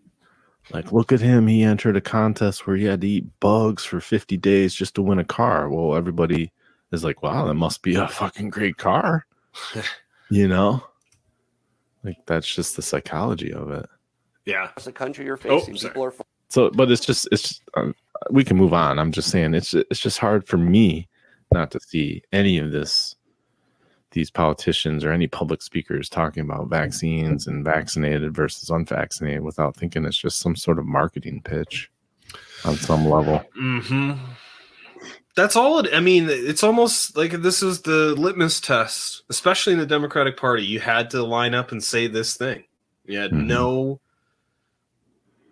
like look at him he entered a contest where he had to eat bugs for 50 days just to win a car well everybody is like wow that must be a fucking great car you know like that's just the psychology of it yeah It's the country you're Oh, facing. sorry. People are so but it's just it's just, um, we can move on i'm just saying it's it's just hard for me not to see any of this these politicians or any public speakers talking about vaccines and vaccinated versus unvaccinated without thinking it's just some sort of marketing pitch on some level hmm That's all it. I mean, it's almost like this is the litmus test, especially in the Democratic Party. You had to line up and say this thing. You had Mhm. no,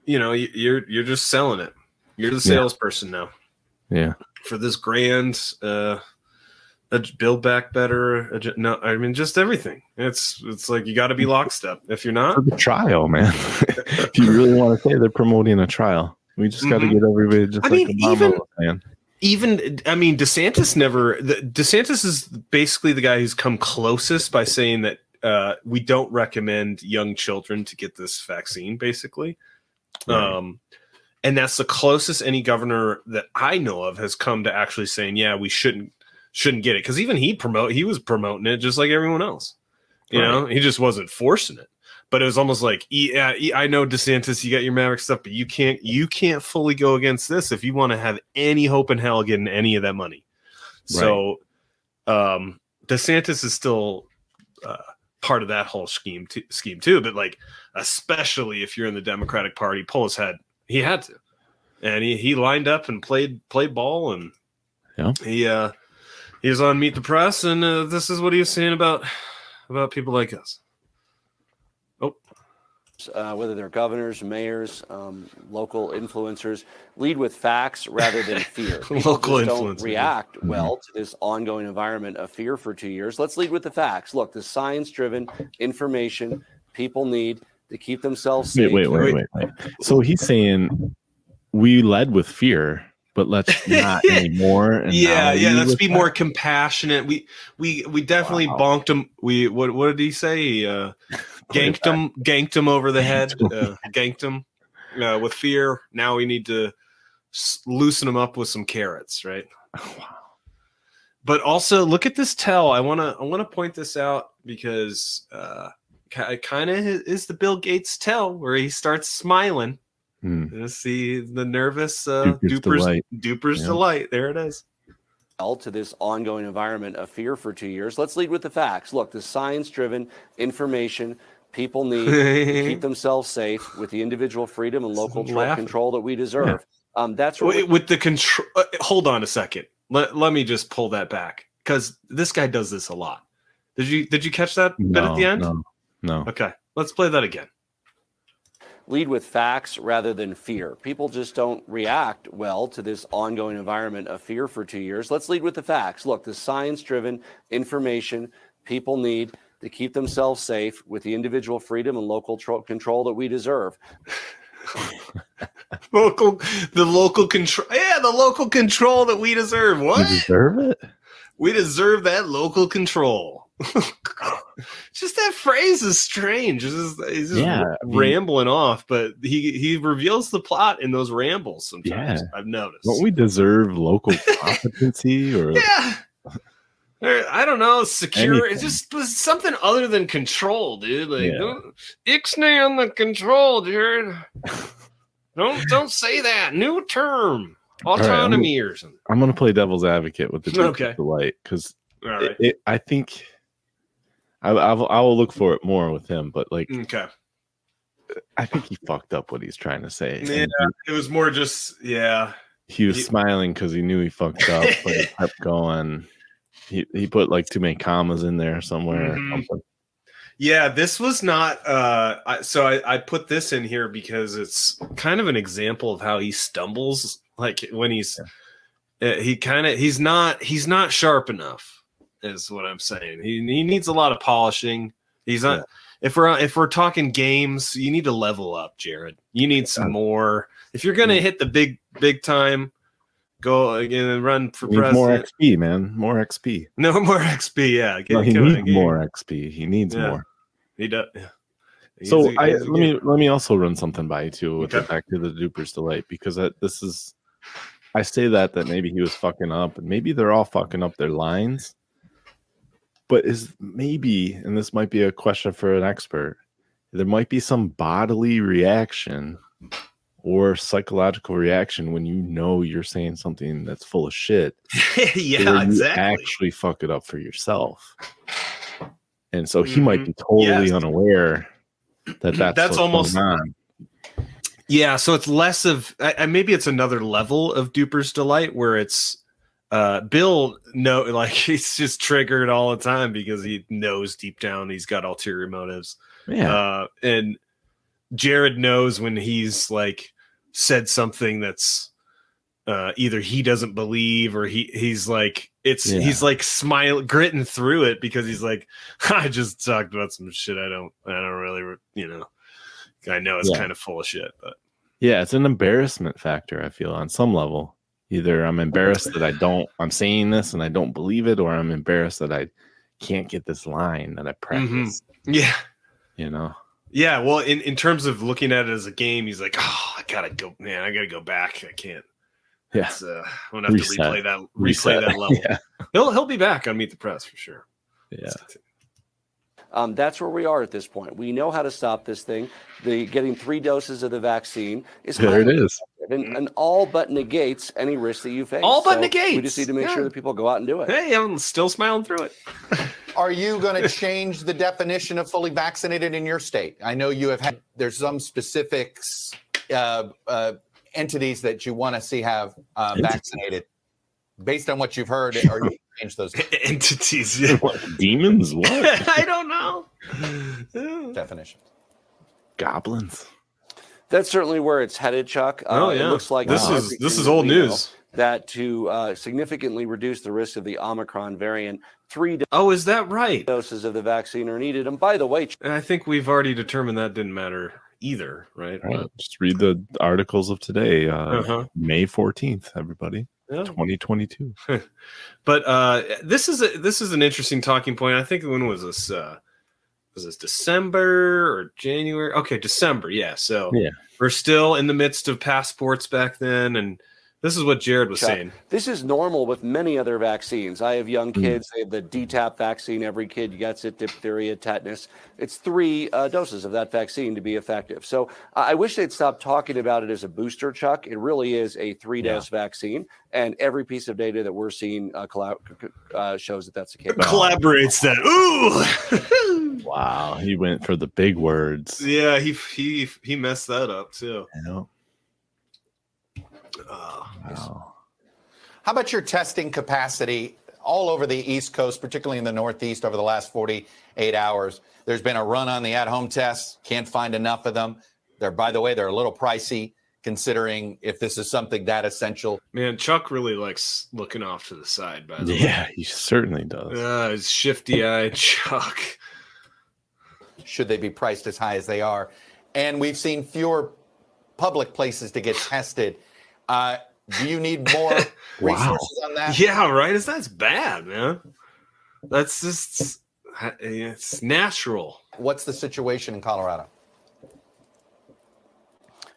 you know, you- you're you're just selling it. You're the Yeah. salesperson now yeah for this grand uh, build back better. No, I mean just everything. It's it's like you got to be lockstep. If you're not, the trial man if you really want to say they're promoting a trial we just got to Mhm. get everybody just I like mean, even- saying. even I mean DeSantis never the, DeSantis is basically the guy who's come closest by saying that uh, we don't recommend young children to get this vaccine basically. Right. Um and that's the closest any governor that I know of has come to actually saying yeah, we shouldn't shouldn't get it cuz even he promote he was promoting it just like everyone else. You know, he just wasn't forcing it. But it was almost like, yeah, I know DeSantis, you got your Maverick stuff, but you can't, you can't fully go against this if you want to have any hope in hell getting any of that money. So, um, DeSantis is still uh, part of that whole scheme, scheme too. But like, especially if you're in the Democratic Party, Polis head. He had to, and he, he lined up and played played ball, and Yeah. he uh, he was on Meet the Press, and uh, this is what he was saying about about people like us. uh, whether they're governors, mayors, um, local influencers, lead with facts rather than fear. Local just influencers, don't react well to this ongoing environment of fear for two years. Let's lead with the facts. Look, the science-driven information people need to keep themselves safe. Wait, wait, wait, wait, wait. So he's saying we led with fear, but let's not anymore. And yeah, yeah. Let's be that? more compassionate. We we we definitely bonked him. We what what did he say? He, uh, ganked him, ganked him over the head, uh, ganked him uh, with fear. Now we need to s- loosen him up with some carrots, right? Wow. But also look at this tell. I want to I want to point this out because uh it kind of is the Bill Gates tell where he starts smiling. You see the nervous uh, Duper's Duper's delight. Duper's Yeah. delight. There it is. to this ongoing environment of fear for two years. Let's lead with the facts. Look, the science driven information people need to keep themselves safe with the individual freedom and local control that we deserve. Um, that's what Wait, with the control. Uh, hold on a second. Let, let me just pull that back because this guy does this a lot. Did you did you catch that bit at the end? no, no. Okay, let's play that again. Lead with facts rather than fear. People just don't react well to this ongoing environment of fear for two years. Let's lead with the facts. Look, the science driven information people need to keep themselves safe with the individual freedom and local tro- control that we deserve. Local, the local control. Yeah, the local control that we deserve. What? You deserve it. We deserve that local control. Just that phrase is strange. It's just, he's just Yeah, I mean- rambling off, but he he reveals the plot in those rambles sometimes. Yeah. I've noticed. Don't we deserve local competency or Yeah. I don't know, secure. It's just it's something other than control, dude. Like, Yeah. don't ixnay on the control, Jared. don't don't say that. New term, All right, I'm- autonomy or something. I'm gonna play devil's advocate with the Okay. delight because right. I think I, I will, I will look for it more with him, but like Okay. I think he fucked up what he's trying to say. Yeah, and it was more just yeah. he, he was He- smiling because he knew he fucked up, but he kept going. He he put like too many commas in there somewhere. Mhm. Yeah, this was not. Uh, I, so I, I put this in here because it's kind of an example of how he stumbles. Like when he's, uh, he kind of he's not he's not sharp enough. Is what I'm saying. He he needs a lot of polishing. He's not. If we're if we're talking games, you need to level up, Jared. You need some more. If you're gonna mm. hit the big big time, go again and run for needs more. XP, man. More XP. No more XP. Yeah, No, he needs more XP. He needs Yeah. more. He does. Yeah. So a- I let me let me also run something by you too with the Okay. back to the Duper's delight because that, this is I say that that maybe he was fucking up and maybe they're all fucking up their lines, but is maybe and this might be a question for an expert. There might be some bodily reaction or psychological reaction when you know you're saying something that's full of shit. yeah, exactly. Actually, fuck it up for yourself. And so he might be totally Mm-hmm. Yes. unaware that that's, That's almost- going on. Yeah, so it's less of maybe it's another level of Duper's delight where it's uh Bill no like he's just triggered all the time because he knows deep down he's got ulterior motives. Yeah. Uh and Jared knows when he's like said something that's uh either he doesn't believe or he he's like it's Yeah. he's like smile gritting through it because he's like I just talked about some shit I don't I don't really you know I know it's Yeah. kind of full of shit but Yeah, it's an embarrassment factor, I feel, on some level. Either I'm embarrassed that I don't I'm saying this and I don't believe it, or I'm embarrassed that I can't get this line that I practice. Yeah. You know? Yeah, well, in, in terms of looking at it as a game, he's like, oh, I gotta go, man, I gotta go back. I can't. Yeah. Uh, I'm gonna have Reset. to replay that, replay Reset. that level. Yeah. He'll he'll be back on Meet the Press for sure. Yeah. Um, that's where we are at this point. We know how to stop this thing. The getting three doses of the vaccine is There it highly is. effective and, and all but negates any risk that you face. All but So We just need to make yeah. sure that people go out and do it. Hey, I'm still smiling through it. Are you going to change the definition of fully vaccinated in your state? I know you have had, there's some specifics, uh, uh, entities that you want to see have uh, vaccinated. Based on what you've heard, are you change those entities? Yeah. What, demons? What? I don't know. definitions? Goblins. That's certainly where it's headed, Chuck. Uh, Oh, It yeah. looks like This from is- this is old news. That to uh, significantly reduce the risk of the Omicron variant, three. Oh, is that right? doses of the vaccine are needed. And by the way, And I think we've already determined that didn't matter either, right? All right, just read the articles of today, uh, Uh-huh. May 14th, everybody. Yeah. 2022. but uh this is a this is an interesting talking point. I think when was this uh was this December or January? Okay, December, yeah. So Yeah. we're still in the midst of passports back then and This is what Jared was Chuck, saying. This is normal with many other vaccines. I have young Mm. kids. They have the DTaP vaccine. Every kid gets it, diphtheria, tetanus. It's three uh, doses of that vaccine to be effective. So I I wish they'd stop talking about it as a booster, Chuck. It really is a three dose vaccine. And every piece of data that we're seeing uh, collab- uh, shows that that's the case. Collaborates that. Ooh. Wow, he went for the big words. yeah, he he he messed that up too. You know? How about your testing capacity all over the East Coast, particularly in the Northeast, over the last 48 hours? There's been a run on the at home tests. Can't find enough of them. They're, by the way, they're a little pricey considering if this is something that essential. Man, Chuck really likes looking off to the side. By the way, Yeah, he certainly does. uh, his shifty-eyed Chuck. Should they be priced as high as they are? And we've seen fewer public places to get tested. Uh, do you need more resources on that? Yeah, right. It's that's bad, man. That's just it's natural. What's the situation in Colorado?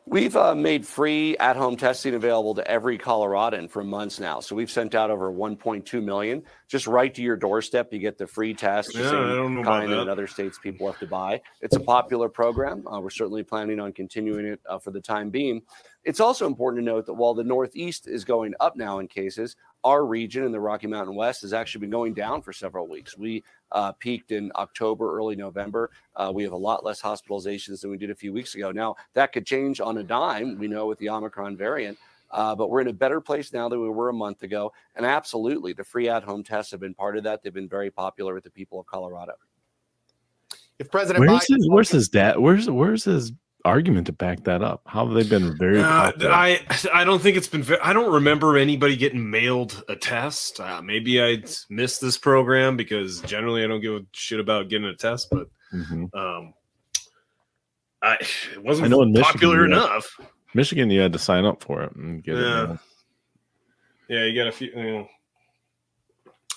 We've uh, made free at home testing available to every Coloradan for months now. So we've sent out over 1.2 million just right to your doorstep. You get the free test, the Yeah, same I don't know kind that that. in other states people have to buy. It's a popular program. Uh, we're certainly planning on continuing it uh, for the time being. It's also important to note that while the Northeast is going up now in cases, our region in the Rocky Mountain West has actually been going down for several weeks. We uh, peaked in October, early November. Uh, we have a lot less hospitalizations than we did a few weeks ago. Now, that could change on a dime, we know, with the Omicron variant. Uh, but we're in a better place now than we were a month ago. And absolutely, the free at home tests have been part of that. They've been very popular with the people of Colorado. If President Where's Biden his where's his dad? Where's where's his argument to back that up? How have they been very Uh. I I don't think it's been. I don't remember anybody getting mailed a test. Uh, maybe I missed this program because generally I don't give a shit about getting a test. But Mhm. um, I it wasn't know in Michigan, popular had- enough. Michigan, you had to sign up for it and get Yeah. it. now. Yeah, you got a few. You know,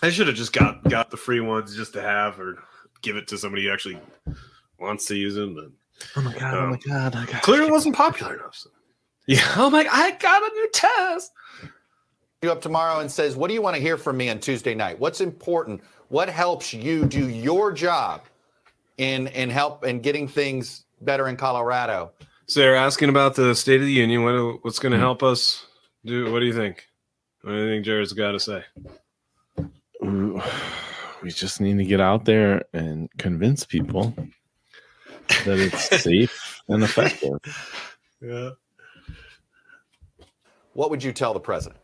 I should have just got got the free ones just to have or give it to somebody who actually wants to use them. But Oh my god! oh my um, god! I got clearly it wasn't popular enough. so. Yeah. Oh my! I got a new test. you up tomorrow and says, "What do you want to hear from me on Tuesday night? What's important? What helps you do your job in in help in getting things better in Colorado?" So they're asking about the State of the Union. What what's going to mm-hmm. help us do? What do you think? What do you think Jared's got to say? We just need to get out there and convince people that it's safe and effective. Yeah. What would you tell the president?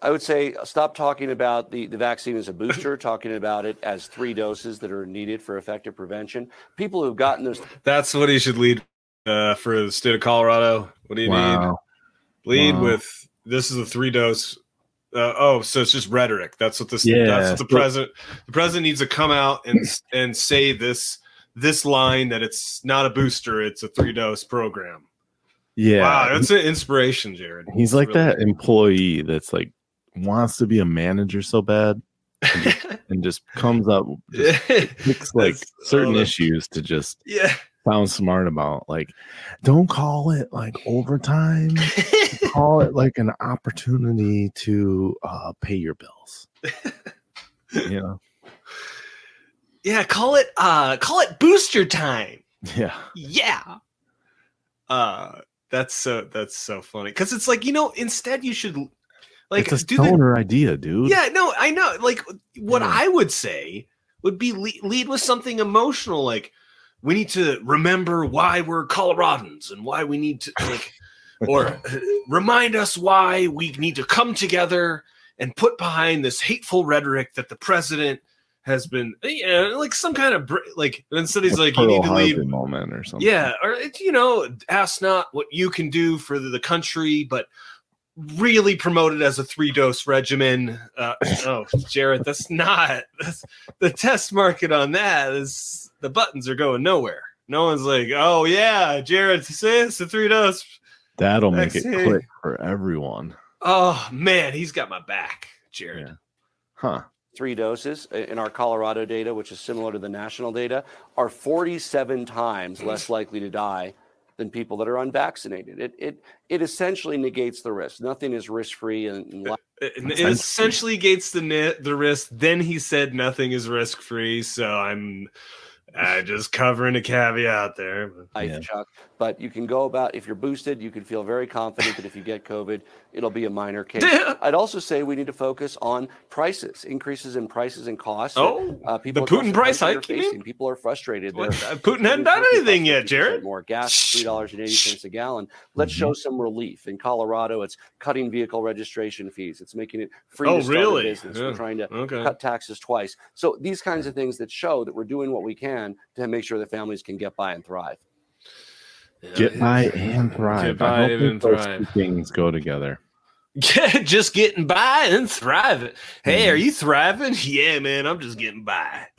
I would say uh, stop talking about the, the vaccine as a booster, talking about it as three doses that are needed for effective prevention. People who've gotten those That's what he should lead uh, for the state of Colorado. What do you Wow. need? Lead Wow. with this is a three dose. Uh, oh, so it's just rhetoric. That's what this. Yeah, that's what the president. The president needs to come out and and say this this line that it's not a booster. It's a three dose program. Yeah, Wow, that's an inspiration, Jared. he's like Really. that employee that's like wants to be a manager so bad, and just, and just comes up just picks like That's- certain oh, issues to just Yeah. Sound smart about. Like, don't call it like overtime. call it like an opportunity to uh, pay your bills. you know? Yeah, call it uh call it booster time. Yeah. Yeah. Uh that's so that's so funny cuz it's like, you know, instead you should like it's a the stoner idea, dude. Yeah, no, I know. Like what I would say would be lead, lead with something emotional like we need to remember why we're Coloradans and why we need to like or uh, remind us why we need to come together and put behind this hateful rhetoric that the president has been yeah, like some kind of br- like instead he's like you need to Harbor moment or something. yeah, or it's, you know, ask not what you can do for the, country, but really promote it as a three dose regimen. Uh, oh, Jared, that's not that's, the test market on that is the buttons are going nowhere. No one's like, oh yeah, Jared, says the three dose. That'll make it Vaccine. click for everyone. Oh man, he's got my back, Jared. Huh. three doses uh, in our Colorado data, which is similar to the national data, are 47 times less mm. likely to die than people that are unvaccinated. It it it essentially negates the risk. Nothing is risk free and, and And uh, uh, it essentially gates the the risk. Then he said nothing is risk free. So I'm uh, just covering a caveat there. life, Chuck. But you can go about if you're boosted, you can feel very confident that if you get COVID, it'll be a minor case. I'd also say we need to focus on prices, increases in prices and costs. that, Oh, uh, people the Putin price are hike, you mean? facing. People are frustrated. What? Uh, Putin hadn't done anything yet, Jared. More gas, three dollars and eighty cents a gallon. Let's Mm-hmm. show some relief. In Colorado, it's cutting vehicle registration fees. It's making it free Oh, to start really? a business. We're trying to Okay. cut taxes twice. So these kinds of things that show that we're doing what we can to make sure that families can get by and thrive. Get by and thrive. Get I by don't think and those thrive. two things go together. just getting by and thriving. Hey, Mm-hmm. are you thriving? Yeah, man, I'm just getting by.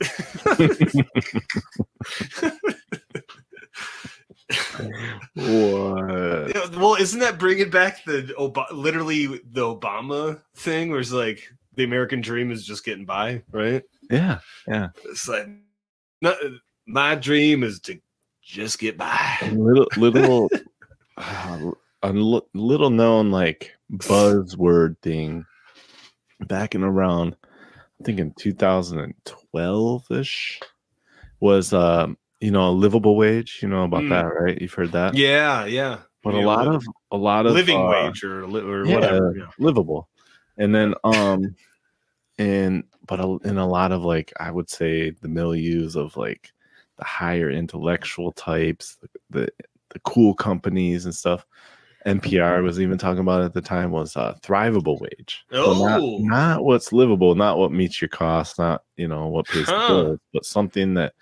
What? Well, isn't that bringing back the Ob- literally the Obama thing, where it's like the American dream is just getting by, right? Yeah, yeah. It's like no, my dream is to just get by. little little uh, a little known like buzzword thing back in around I think in 2012 ish was um you know a livable wage you know about Mm. that right you've heard that Yeah, yeah. but Yeah, a lot li- of a lot of living uh, wage or, li- or yeah, whatever. Yeah. livable and then um and but a, in a lot of like i would say the milieus of like the higher intellectual types the the cool companies and stuff npr was even talking about at the time was uh thrivable wage. So not, Oh. not what's livable not what meets your costs not you know what pays the bills but something that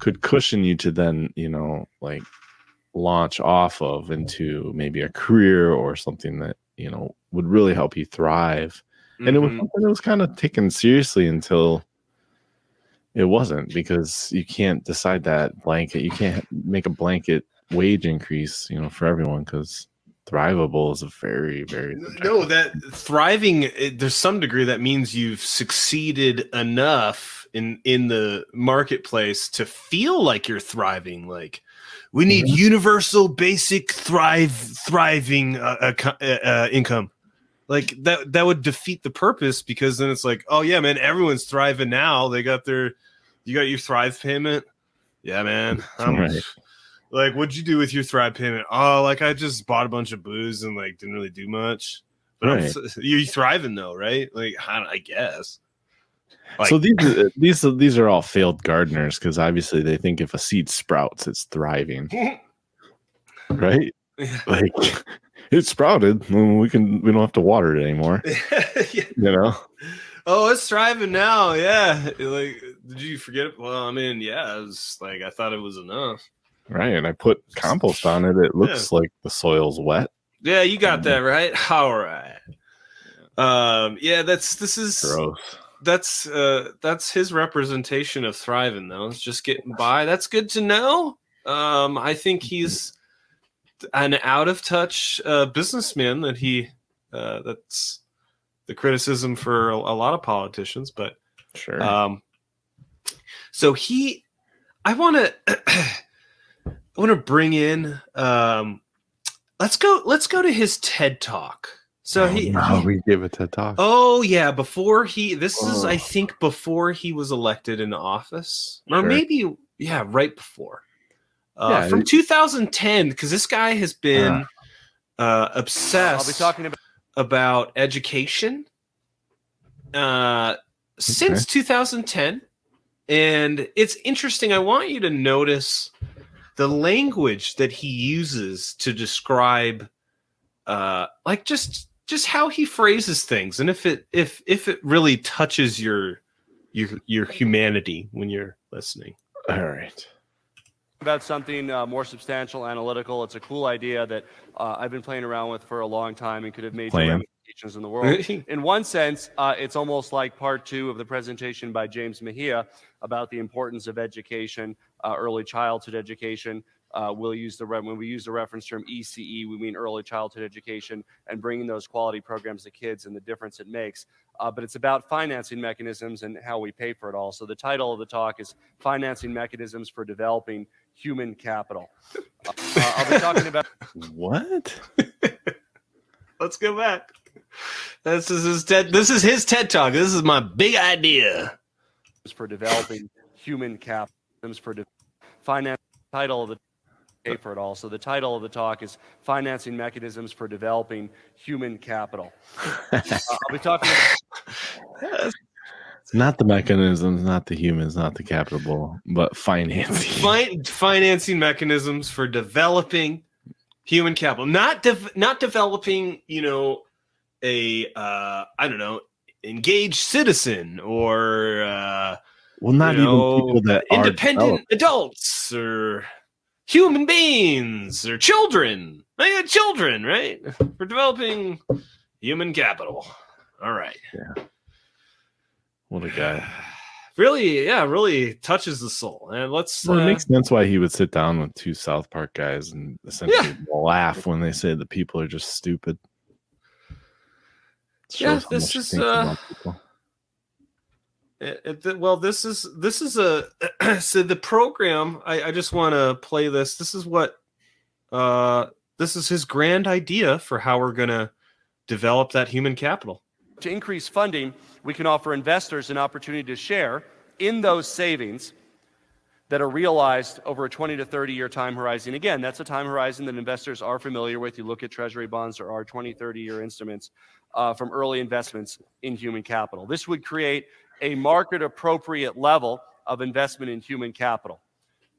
could cushion you to then you know like launch off of into maybe a career or something that you know would really help you thrive and it was Mhm. something that was kind of taken seriously until it wasn't because you can't decide that blanket you can't make a blanket wage increase you know for everyone because thrivable is a very very No, that thriving. There's some degree that means you've succeeded enough in in the marketplace to feel like you're thriving. Like we need Mm-hmm. universal, basic, thrive, thriving uh, uh, uh, uh, income. Like that that would defeat the purpose because then it's like, oh yeah, man, everyone's thriving now. They got their, you got your thrive payment. Yeah, man. I'm, Right. Like, what'd you do with your Thrive payment? Oh, like I just bought a bunch of booze and like didn't really do much. But I'm Right. you're thriving though, right? Like, I, I guess. Like, so these uh, these are- these are all failed gardeners because obviously they think if a seed sprouts it's thriving right like it sprouted we can we don't have to water it anymore you know oh, it's thriving now. Yeah. Like, did you forget it? Well, I mean, yeah, it was like I thought it was enough. right and i put compost on it it looks like the soil's wet Yeah, you got that right. All right. Um, yeah, that's this is Gross. that's uh that's his representation of thriving though. It's just getting by. That's good to know. Um, I think he's an out of touch uh businessman that he uh that's the criticism for a, a lot of politicians, but sure. um so he I wanna I wanna bring in um let's go let's go to his TED talk. So he, no, he- Oh, we give it to talk Oh yeah, before he this is I Oh. think before he was elected in office. Or Sure. maybe yeah, right before. Uh, Yeah, from 2010 because this guy has been uh obsessed I'll be talking about about education uh since 2010 and it's interesting i want you to notice the language that he uses to describe uh like just just how he phrases things and if it if if it really touches your your your humanity when you're listening. All right about something uh, more substantial, analytical. It's a cool idea that uh, I've been playing around with for a long time and could have made Playing. ramifications in the world. in one sense, uh, it's almost like part two of the presentation by James Mejia about the importance of education, uh, early childhood education. Uh, we'll use the re- when we use the reference term ECE, we mean early childhood education and bringing those quality programs to kids and the difference it makes. Uh, but it's about financing mechanisms and how we pay for it all. So the title of the talk is "Financing Mechanisms for Developing Human Capital." Uh, I'll be talking about what? Let's go back. This is his TED. This is his TED talk. This is my big idea. for developing human capital for de- finance title of the pay for it all so the title of the talk is financing mechanisms for developing human capital Uh, i'll be talking It's not the mechanisms, not the humans, not the capital, but financing. Fin- financing mechanisms for developing human capital, not dev- not developing, you know, a uh, I don't know, engaged citizen or uh, Well, not you even know, people that independent adults or human beings or children. I got children, right? For developing human capital. All right. Yeah. What a guy. Really, yeah, really touches the soul. And let's Well, it uh, makes sense why he would sit down with two South Park guys and essentially laugh when they say the people are just stupid. Yeah, this is, uh. It, it- well, this is this is a so the program. I, I just want to play this. This is what uh this is his grand idea for how we're gonna develop that human capital. To increase funding we can offer investors an opportunity to share in those savings that are realized over a 20 to 30 year time horizon. Again, that's a time horizon that investors are familiar with. You look at treasury bonds or our 20, 30 year instruments uh, from early investments in human capital. This would create a market appropriate level of investment in human capital.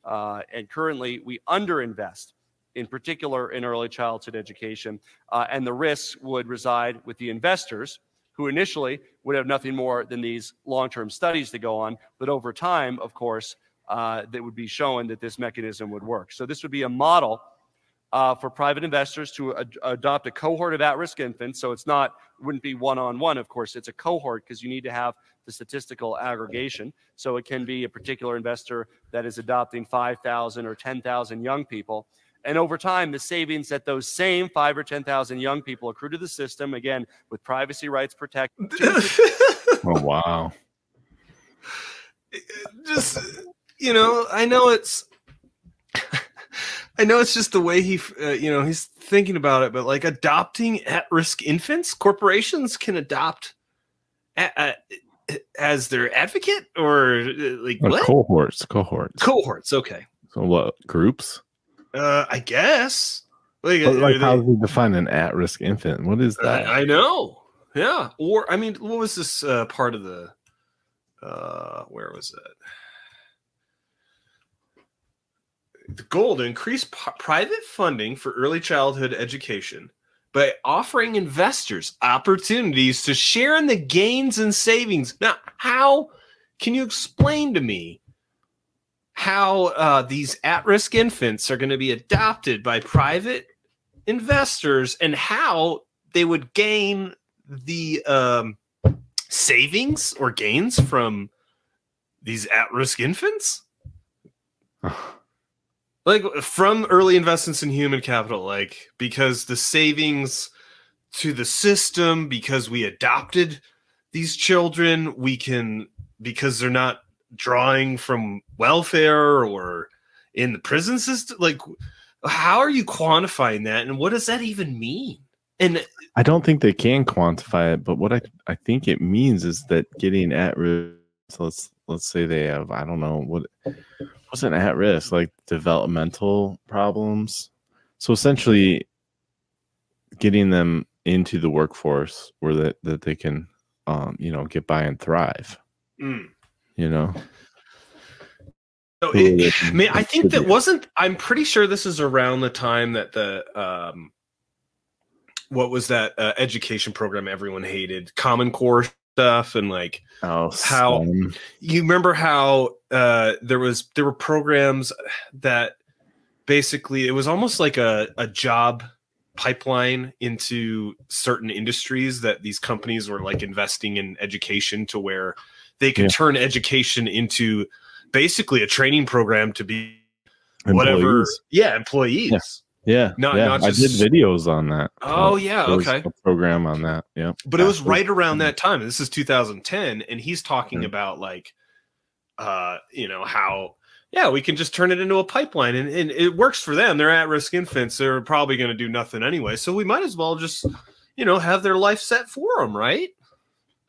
Uh, and currently, we underinvest, in particular in early childhood education. Uh, and the risks would reside with the investors, who initially would have nothing more than these long term studies to go on. But over time, of course, uh, that would be showing that this mechanism would work. So, this would be a model uh, for private investors to ad- adopt a cohort of at risk infants. So, it's not, wouldn't be one on one, of course, it's a cohort because you need to have the statistical aggregation. So, it can be a particular investor that is adopting 5,000 or 10,000 young people. And over time, the savings that those same five or 10,000 young people accrue to the system, again, with privacy rights protected. Oh wow. Just you know, I know it's. I know it's just the way he, uh, you know, he's thinking about it, but like adopting at-risk infants, corporations can adopt a, a, as their advocate or uh, like Uh, what cohorts, cohorts. cohorts? Okay, So what groups? Uh, I guess. Like, But, like how do you define an at-risk infant? What is that? I, I know. Yeah. Or I mean, what was this uh, part of the? Uh, where was it? The goal to increase p- private funding for early childhood education by offering investors opportunities to share in the gains and savings. Now, how can you explain to me how uh, these at-risk infants are going to be adopted by private investors and how they would gain the um, savings or gains from these at-risk infants? Like from early investments in human capital like because the savings to the system because we adopted these children we can because they're not drawing from welfare or in the prison system like how are you quantifying that and what does that even mean and I don't think they can quantify it, but what I I think it means is that getting at risk. So let's let's say they have I don't know what wasn't at risk like developmental problems. So essentially, getting them into the workforce where that that they can um you know get by and thrive. Mm. You know. So it, can I think that wasn't. I'm pretty sure this is around the time that the um, what was that uh, education program everyone hated, Common Core stuff, and like oh, how you remember how uh, there was there were programs that basically it was almost like a a job pipeline into certain industries that these companies were like investing in education to where they could Yeah. turn education into basically a training program to be whatever. Yeah, employees. Yeah. Yeah, Not- yeah. not I just- did videos on that. Oh, Uh, yeah, okay. A program on that. Yeah, but it was right around that time and this is 2010 and he's talking Mhm. about like uh you know how yeah we can just turn it into a pipeline and, and it works for them they're at risk infants they're probably going to do nothing anyway so we might as well just you know have their life set for them right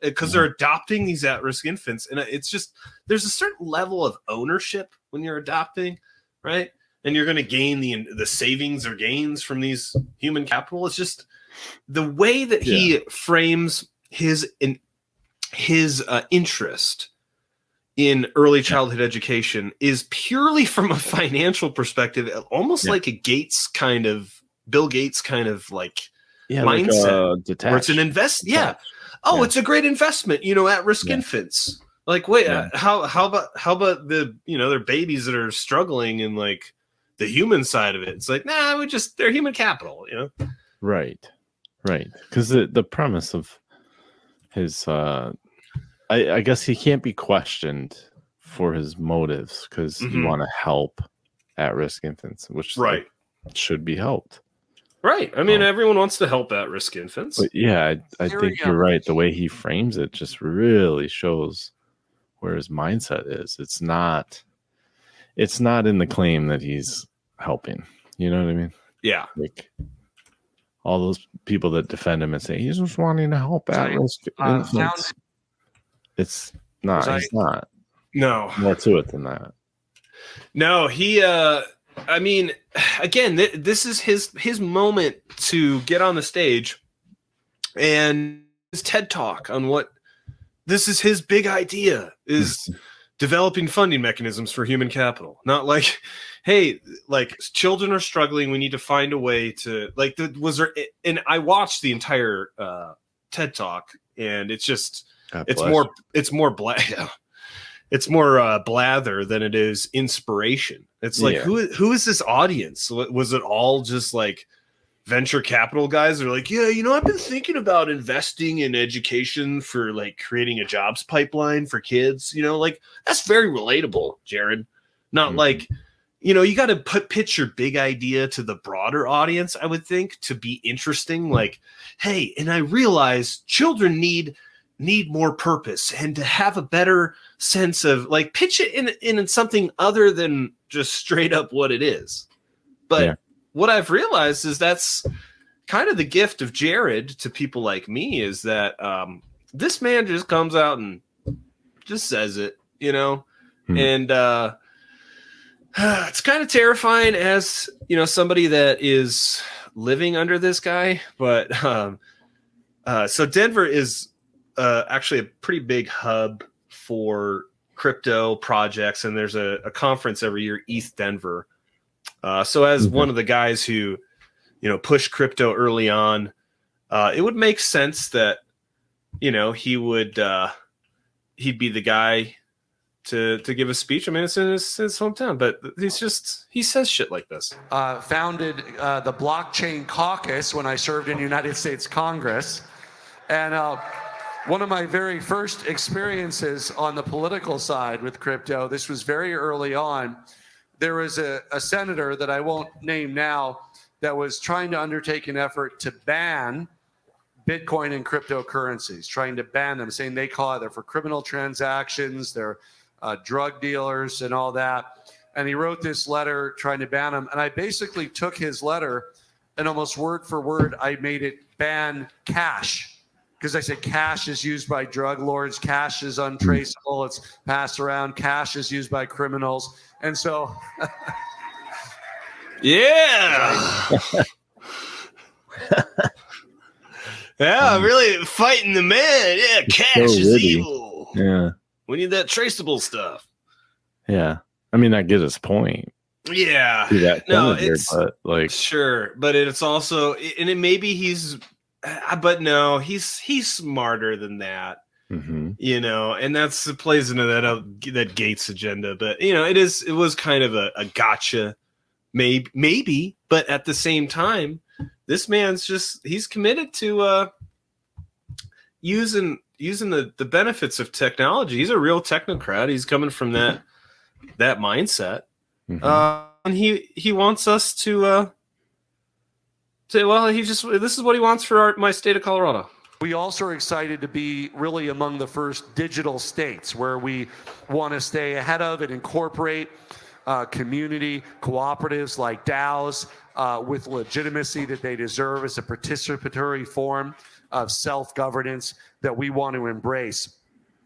because they're adopting these at risk infants and it's just there's a certain level of ownership when you're adopting right? And you're going to gain the the savings or gains from these human capital. It's just the way that he frames his in his uh, interest in early childhood education is purely from a financial perspective almost Yeah. like a gates kind of bill gates kind of like Yeah, like, mindset uh, where it's an invest yeah oh it's a great investment you know at risk infants like wait uh, how how about how about the you know their babies that are struggling in like the human side of it it's like nah we just they're human capital you know Right, right. Because the the premise of his, uh I, I guess he can't be questioned for his motives because you Mhm. want to help at risk infants, which Right. should be helped. Right i mean everyone wants to help at risk infants But yeah, I, I think you're right. The way he frames it just really shows where his mindset is. It's not it's not in the claim that he's helping. You know what I mean? yeah Like all those people that defend him and say he's just wanting to help at-risk uh, infants. It's not. It's I- not. no More to it than that. No, he uh I mean again th- this is his his moment to get on the stage and his TED talk on what this is his big idea is developing funding mechanisms for human capital. Not like hey, like children are struggling, we need to find a way to like the, was there and I watched the entire uh TED talk and it's just it's more it's more black it's more uh, blather than it is inspiration. It's like Yeah. who who is this audience? Was it all just like venture capital guys? They're like, yeah, you know, I've been thinking about investing in education for like creating a jobs pipeline for kids. You know, like that's very relatable, Jared. Not mm-hmm. like you know, you got to put pitch your big idea to the broader audience. I would think to be interesting. Like, hey, and I realize children need need more purpose and to have a better sense of like pitch it in in something other than just straight up what it is. But Yeah. what I've realized is that's kind of the gift of Jared to people like me is that um, this man just comes out and just says it, you know, Hmm. and uh, it's kind of terrifying as you know somebody that is living under this guy. But um, uh, so Denver is uh, actually a pretty big hub for crypto projects, and there's a, a conference every year, ETH Denver. Uh, so as one of the guys who, you know, pushed crypto early on, uh, it would make sense that, you know, he would uh, he'd be the guy to to give a speech. I mean, it's in his, his hometown, but he's just he says shit like this. uh, founded uh, the Blockchain Caucus when I served in United States Congress. And uh, one of my very first experiences on the political side with crypto, this was very early on. There was a, a senator that I won't name now that was trying to undertake an effort to ban Bitcoin and cryptocurrencies, trying to ban them, saying they call it they're for criminal transactions, they're uh, drug dealers, and all that. And he wrote this letter trying to ban them. And I basically took his letter and almost word for word, I made it ban cash. Because I said cash is used by drug lords, cash is hmm. untraceable, it's passed around, cash is used by criminals. And so Yeah. yeah, mm. really fighting the man. Yeah, cash so is evil. Yeah. We need that traceable stuff. Yeah. I mean, I get his point. Yeah. That No, senator, it's but like, sure, but it's also and it maybe he's but no, he's he's smarter than that. mhm. you know, and that's it plays into that uh, that Gates agenda. But you know, it is it was kind of a, a gotcha, maybe maybe, but at the same time, this man's just he's committed to uh using using the the benefits of technology. He's a real technocrat. He's coming from that that mindset. Mm-hmm. Uh, he he wants us to uh to well he just this is what he wants for our, my state of Colorado. We also are excited to be really among the first digital states where we want to stay ahead of and incorporate uh, community cooperatives like DAOs uh, with legitimacy that they deserve as a participatory form of self governance that we want to embrace.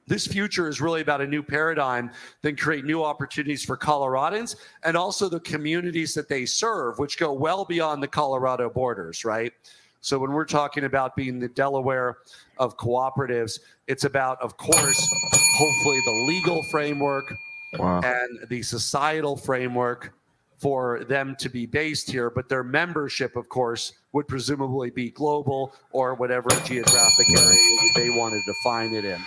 This future is really about a new paradigm then create new opportunities for Coloradans and also the communities that they serve, which go well beyond the Colorado borders, right? So when we're talking about being the Delaware of cooperatives, it's about, of course, hopefully the legal framework Wow. and the societal framework for them to be based here, but their membership, of course, would presumably be global or whatever geographic area they want to define it in.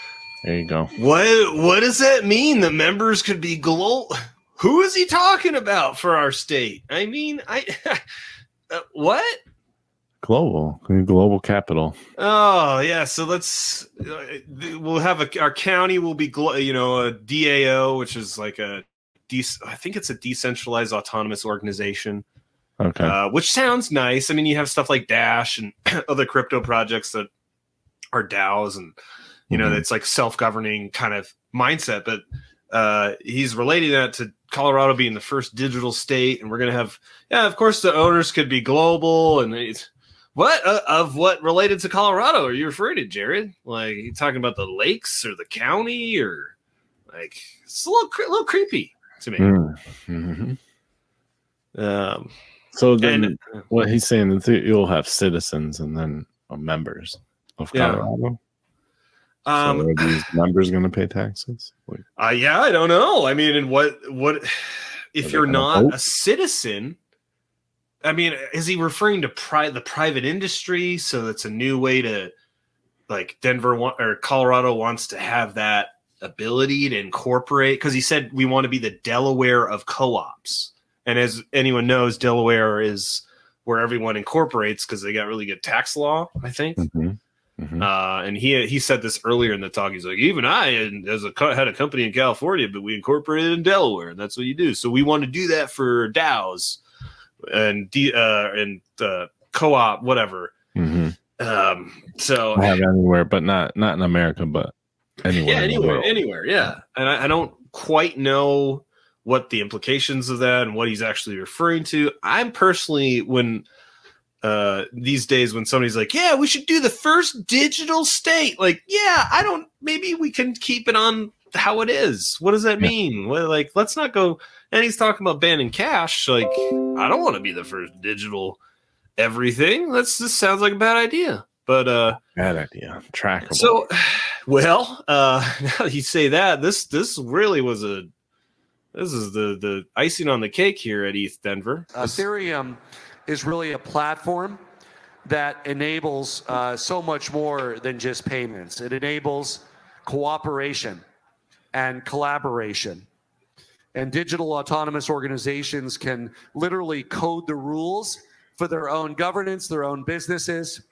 There you go. What what does that mean? The members could be global. Who is he talking about for our state? I mean, I uh, what? Global, global capital. Oh yeah, so let's uh, we'll have a our county will be glo- you know a DAO, which is like a de- I think it's a decentralized autonomous organization. Okay. Uh, which sounds nice. I mean, you have stuff like Dash and other crypto projects that are DAOs, and you know, Mhm. it's like self-governing kind of mindset. But uh, he's relating that to Colorado being the first digital state, and we're gonna have, yeah, of course, the owners could be global, and it's what uh, of what related to Colorado are you referring to, Jared? Like, you talking about the lakes or the county, or like it's a little, little creepy to me. Mm. Mhm. Um, So then, and- what he's saying is that you'll have citizens and then members of Yeah. Um, so are these members going to pay taxes? Like, Uh, yeah, I don't know. I mean, and what what if you're not a citizen? I mean, is he referring to pri- the private industry? So that's a new way to like Denver wa- or Colorado wants to have that ability to incorporate because he said we want to be the Delaware of co-ops. And as anyone knows, Delaware is where everyone incorporates because they got really good tax law, I think. Mhm. Uh, and he he said this earlier in the talk. He's like, even I, and as a had a company in California, but we incorporated in Delaware, and that's what you do. So we want to do that for DAOs and D, uh, and uh, co-op, whatever. Mhm. Um, so I have anywhere, but not not in America, but anywhere. yeah, anywhere, anywhere, yeah. And I, I don't quite know what the implications of that and what he's actually referring to. I'm personally when uh these days when somebody's like, "Yeah, we should do the first digital state." Like, yeah, I don't maybe we can keep it on how it is. What does that mean? Well, like let's not go and he's talking about banning cash. Like, I don't want to be the first digital everything. That's this sounds like a bad idea. But uh Bad idea. Trackable. so, well, uh, now that you say that, this this really was a this is the the icing on the cake here at ETH Denver. Ethereum is really a platform that enables uh, so much more than just payments. It enables cooperation and collaboration. And digital autonomous organizations can literally code the rules for their own governance, their own businesses.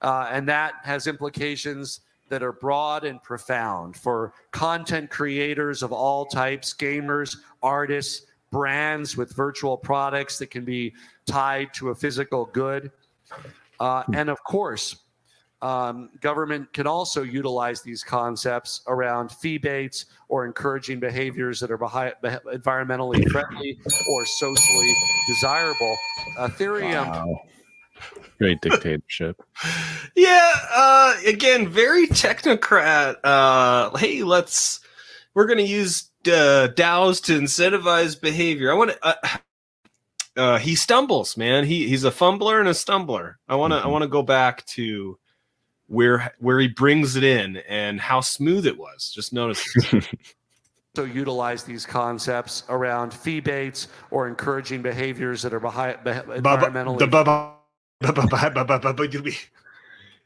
Uh, and that has implications that are broad and profound for content creators of all types, gamers, artists, brands with virtual products that can be tied to a physical good. Uh, and of course, um, government can also utilize these concepts around feebates or encouraging behaviors that are behi- beh- environmentally friendly or socially desirable. Ethereum. Wow. Great dictatorship. Yeah, uh, again, very technocrat. Uh, hey, let's we're gonna use uh, DAOs to incentivize behavior. I want to. Uh, uh, he stumbles, man. He he's a fumbler and a stumbler. I want to I want to go back to where where he brings it in and how smooth it was. Just notice. so utilize these concepts around feebates or encouraging behaviors that are behi- beh- environmentally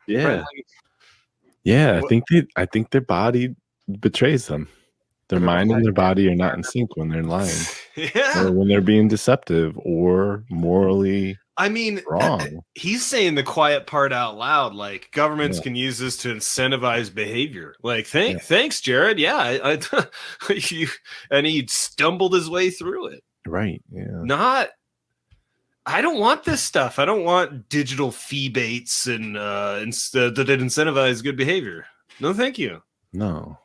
Yeah. friendly. Yeah, I think they I think their body betrays them. Their mind and their body are not in sync when they're lying. Yeah. Or when they're being deceptive or morally I mean, wrong. he's saying the quiet part out loud. Like governments Yeah. can use this to incentivize behavior. Like, thank, thanks, Jared. Yeah, I, I you, and he stumbled his way through it. Right. Yeah. not I don't want this stuff. I don't want digital feebates and uh instead that incentivize good behavior. No, thank you. No.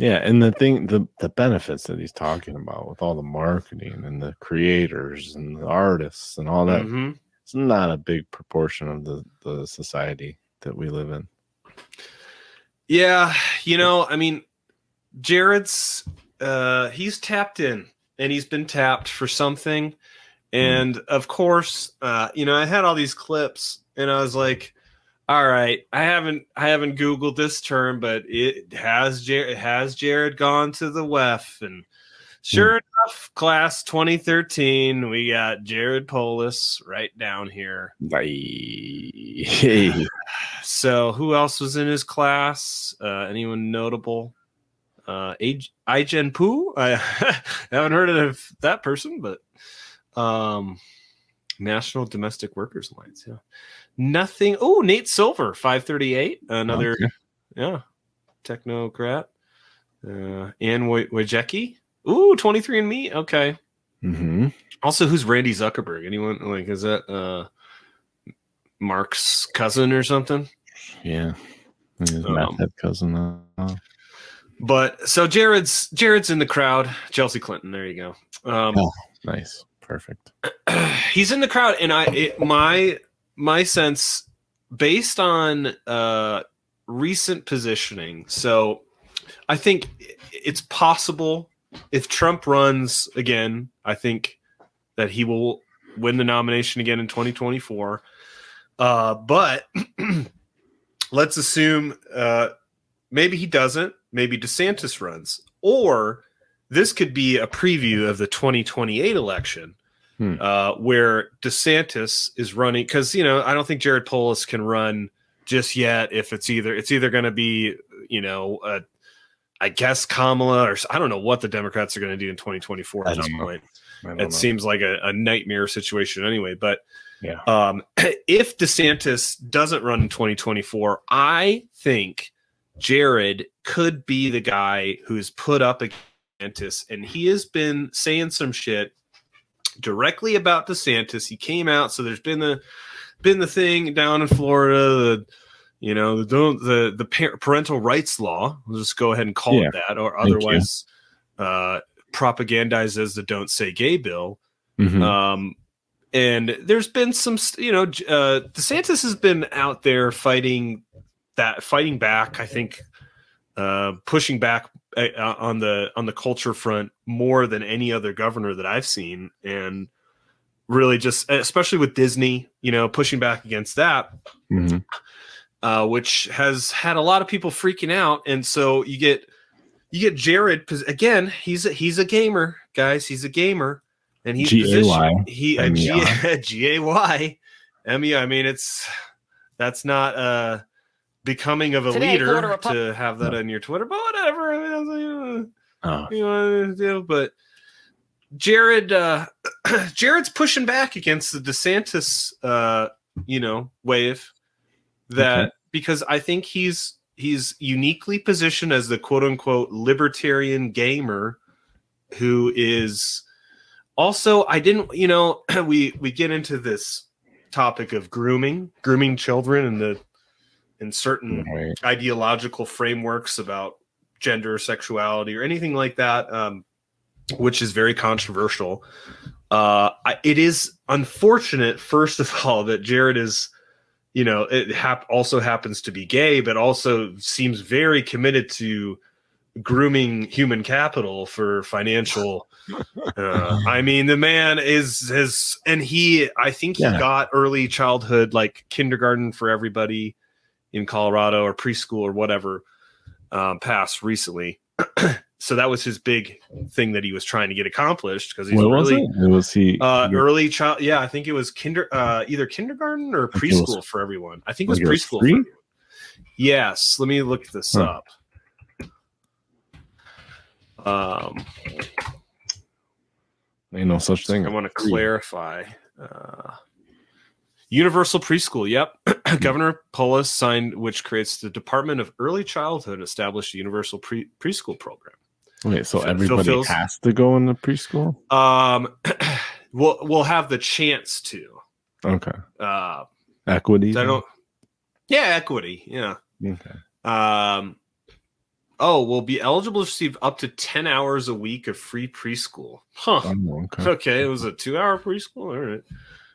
Yeah, and the thing, the the benefits that he's talking about with all the marketing and the creators and the artists and all that, Mhm. it's not a big proportion of the the society that we live in. Yeah, you know, I mean, Jared's uh he's tapped in and he's been tapped for something. And of course, uh, you know, I had all these clips and I was like, all right, I haven't I haven't Googled this term, but it has Jared has Jared gone to the WEF and sure enough, class 2013, we got Jared Polis right down here. Hey. So who else was in his class? Uh, anyone notable? Uh, Ai-jen Poo. I haven't heard of that person, but um, National Domestic Workers Alliance. Yeah, nothing. Oh, Nate Silver, five thirty eight. Another, Okay. yeah, technocrat. Uh, Anne Woj- Wojcicki. Ooh, 23 and me. Okay. Mm-hmm. Also, who's Randy Zuckerberg? Anyone like is that uh Mark's cousin or something? Yeah. Um, cousin. Uh, But so Jared's Jared's in the crowd. Chelsea Clinton. There you go. Um, oh, nice. Perfect. he's in the crowd, and I it, my my sense based on uh, recent positioning. So I think it's possible if Trump runs again. I think that he will win the nomination again in 2024. Uh, but let's assume uh, maybe he doesn't. Maybe DeSantis runs, or this could be a preview of the 2028 election, Hmm. uh, where DeSantis is running. Because you know, I don't think Jared Polis can run just yet. If it's either it's either going to be you know, uh, I guess Kamala or I don't know what the Democrats are going to do in 2024 at this point. It know. seems like a, a nightmare situation anyway. But Yeah. um, if DeSantis doesn't run in 2024, I think Jared could be the guy who's put up against DeSantis, and he has been saying some shit directly about DeSantis. He came out, so there's been the been the thing down in Florida, the you know the don't the the parental rights law. We'll just go ahead and call Yeah. it that, or otherwise uh, propagandized as the "Don't Say Gay" bill. Mhm. Um, and there's been some, you know, uh, DeSantis has been out there fighting that, fighting back. I think uh, pushing back uh, uh, on the on the culture front more than any other governor that I've seen, and really just, especially with Disney, you know, pushing back against that Mhm. uh, which has had a lot of people freaking out. And so you get you get Jared again. He's a, he's a gamer, guys. He's a gamer, and he's G A Y positioned- He a M G I. G A Y M E. I mean, it's that's not uh becoming of a Today, leader Florida Repu- to have that on your Twitter, but whatever. I mean, I like, uh, Oh. you know, do, but Jared, uh, Jared's pushing back against the DeSantis, uh, you know, wave that Okay. because I think he's he's uniquely positioned as the quote unquote libertarian gamer who is also I didn't you know we we get into this topic of grooming grooming children and the in certain Right. ideological frameworks about gender sexuality or anything like that um, which is very controversial uh, I, it is unfortunate first of all that jared is you know it hap- also happens to be gay but also seems very committed to grooming human capital for financial uh, i mean the man is his and he i think he Yeah. got early childhood like kindergarten for everybody in colorado or preschool or whatever um, passed recently so that was his big thing that he was trying to get accomplished because he's What was really it? Was he uh, early child. Yeah, I think it was kinder, uh, either kindergarten or it was- preschool for everyone. I think it was it was preschool. For. Yes, let me look this Huh. up. Um, Ain't no such thing. I want to clarify. Uh, Universal preschool. Yep, Governor Polis signed, which creates the Department of Early Childhood, established a universal pre- preschool program. Wait, so everybody has to go into preschool? Um, we'll we'll have the chance to. Okay. Uh, Equity. I don't. Yeah, equity. Yeah. Okay. Um. Oh, we'll be eligible to receive up to ten hours a week of free preschool. Huh. Oh, okay. Okay, it was a two-hour preschool. All right.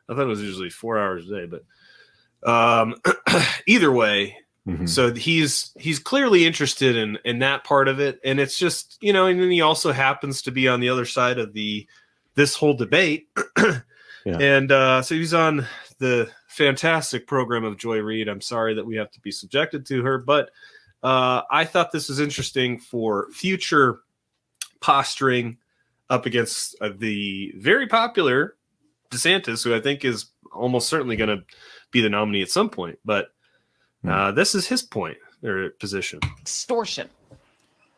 I thought it was usually four hours a day, but um, either way. Mhm. So he's he's clearly interested in in that part of it, and it's just you know, and then he also happens to be on the other side of the this whole debate, Yeah. and uh, so he's on the fantastic program of Joy Reid. I'm sorry that we have to be subjected to her, but uh, I thought this was interesting for future posturing up against uh, the very popular DeSantis, who I think is almost certainly going to be the nominee at some point. But uh, this is his point or position. extortion.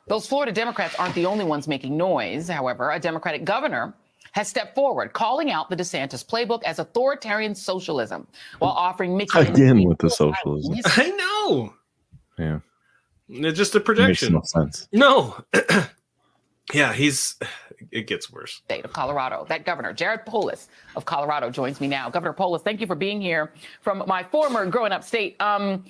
Those Florida Democrats aren't the only ones making noise. However, a Democratic governor has stepped forward, calling out the DeSantis playbook as authoritarian socialism while offering Mickey Again with the socialism. I know. Yeah. It's just a Makes projection. no sense. No. yeah, he's. It gets worse. state of Colorado. That governor, Jared Polis of Colorado, joins me now. Governor Polis, thank you for being here from my former growing up state. Um,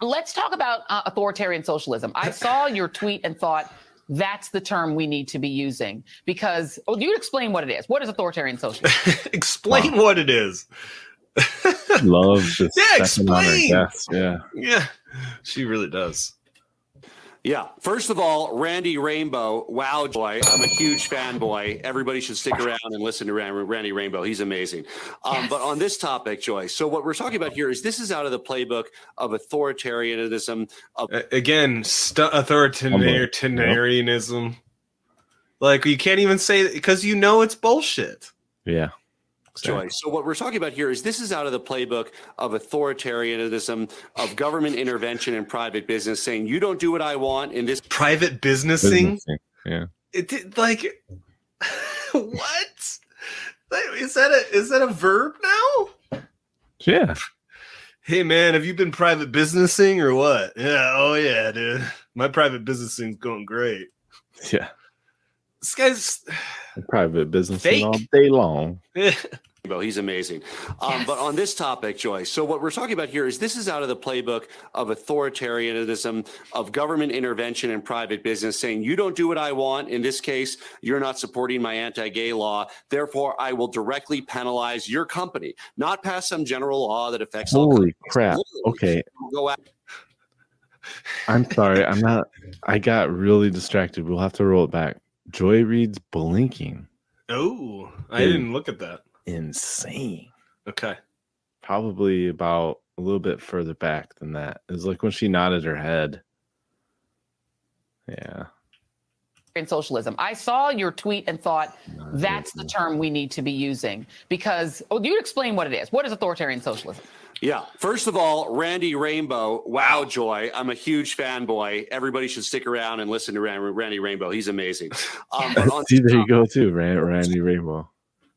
let's talk about uh, authoritarian socialism. I saw your tweet and thought that's the term we need to be using because well, you explain what it is. What is authoritarian socialism? Explain what it is. Love this Yeah, second on her explain. guest. Yeah. Yeah, she really does. Yeah. First of all, Randy Rainbow, wow, boy. I'm a huge fanboy. Everybody should stick around and listen to Randy Rainbow. He's amazing. Um, But on this topic, Joy, so what we're talking about here is this is out of the playbook of authoritarianism. Of- A- Again, stu- authoritarianism. Like you can't even say because you know it's bullshit. Yeah. Joy. So what we're talking about here is this is out of the playbook of authoritarianism, of government intervention in private business, saying you don't do what I want in this private businessing. Businessing, Yeah. It like what is that a is that a verb now? Yeah. Hey man, have you been private businessing or what? Yeah, oh yeah, dude. My private businessing's going great. Yeah. This guy's Private business Fake. all day long. Rainbow. He's amazing. Um, But on this topic, Joy, so what we're talking about here is this is out of the playbook of authoritarianism, of government intervention in private business, saying you don't do what I want. In this case, you're not supporting my anti gay law. Therefore, I will directly penalize your company, not pass some general law that affects all Holy crap. Literally, Okay. Go out. I'm sorry. I'm not. I got really distracted. We'll have to roll it back. Joy Reid's blinking. Oh, I didn't look at that. Insane. Okay. Probably about a little bit further back than that. It was like when she nodded her head. Yeah. in socialism. I saw your tweet and thought that's the term we need to be using because oh, you explain what it is. What is authoritarian socialism? Yeah. First of all, Randy Rainbow, wow, Joy. I'm a huge fanboy. Everybody should stick around and listen to Randy Rainbow. He's amazing. Um, but on See, there you go too, Randy Rainbow.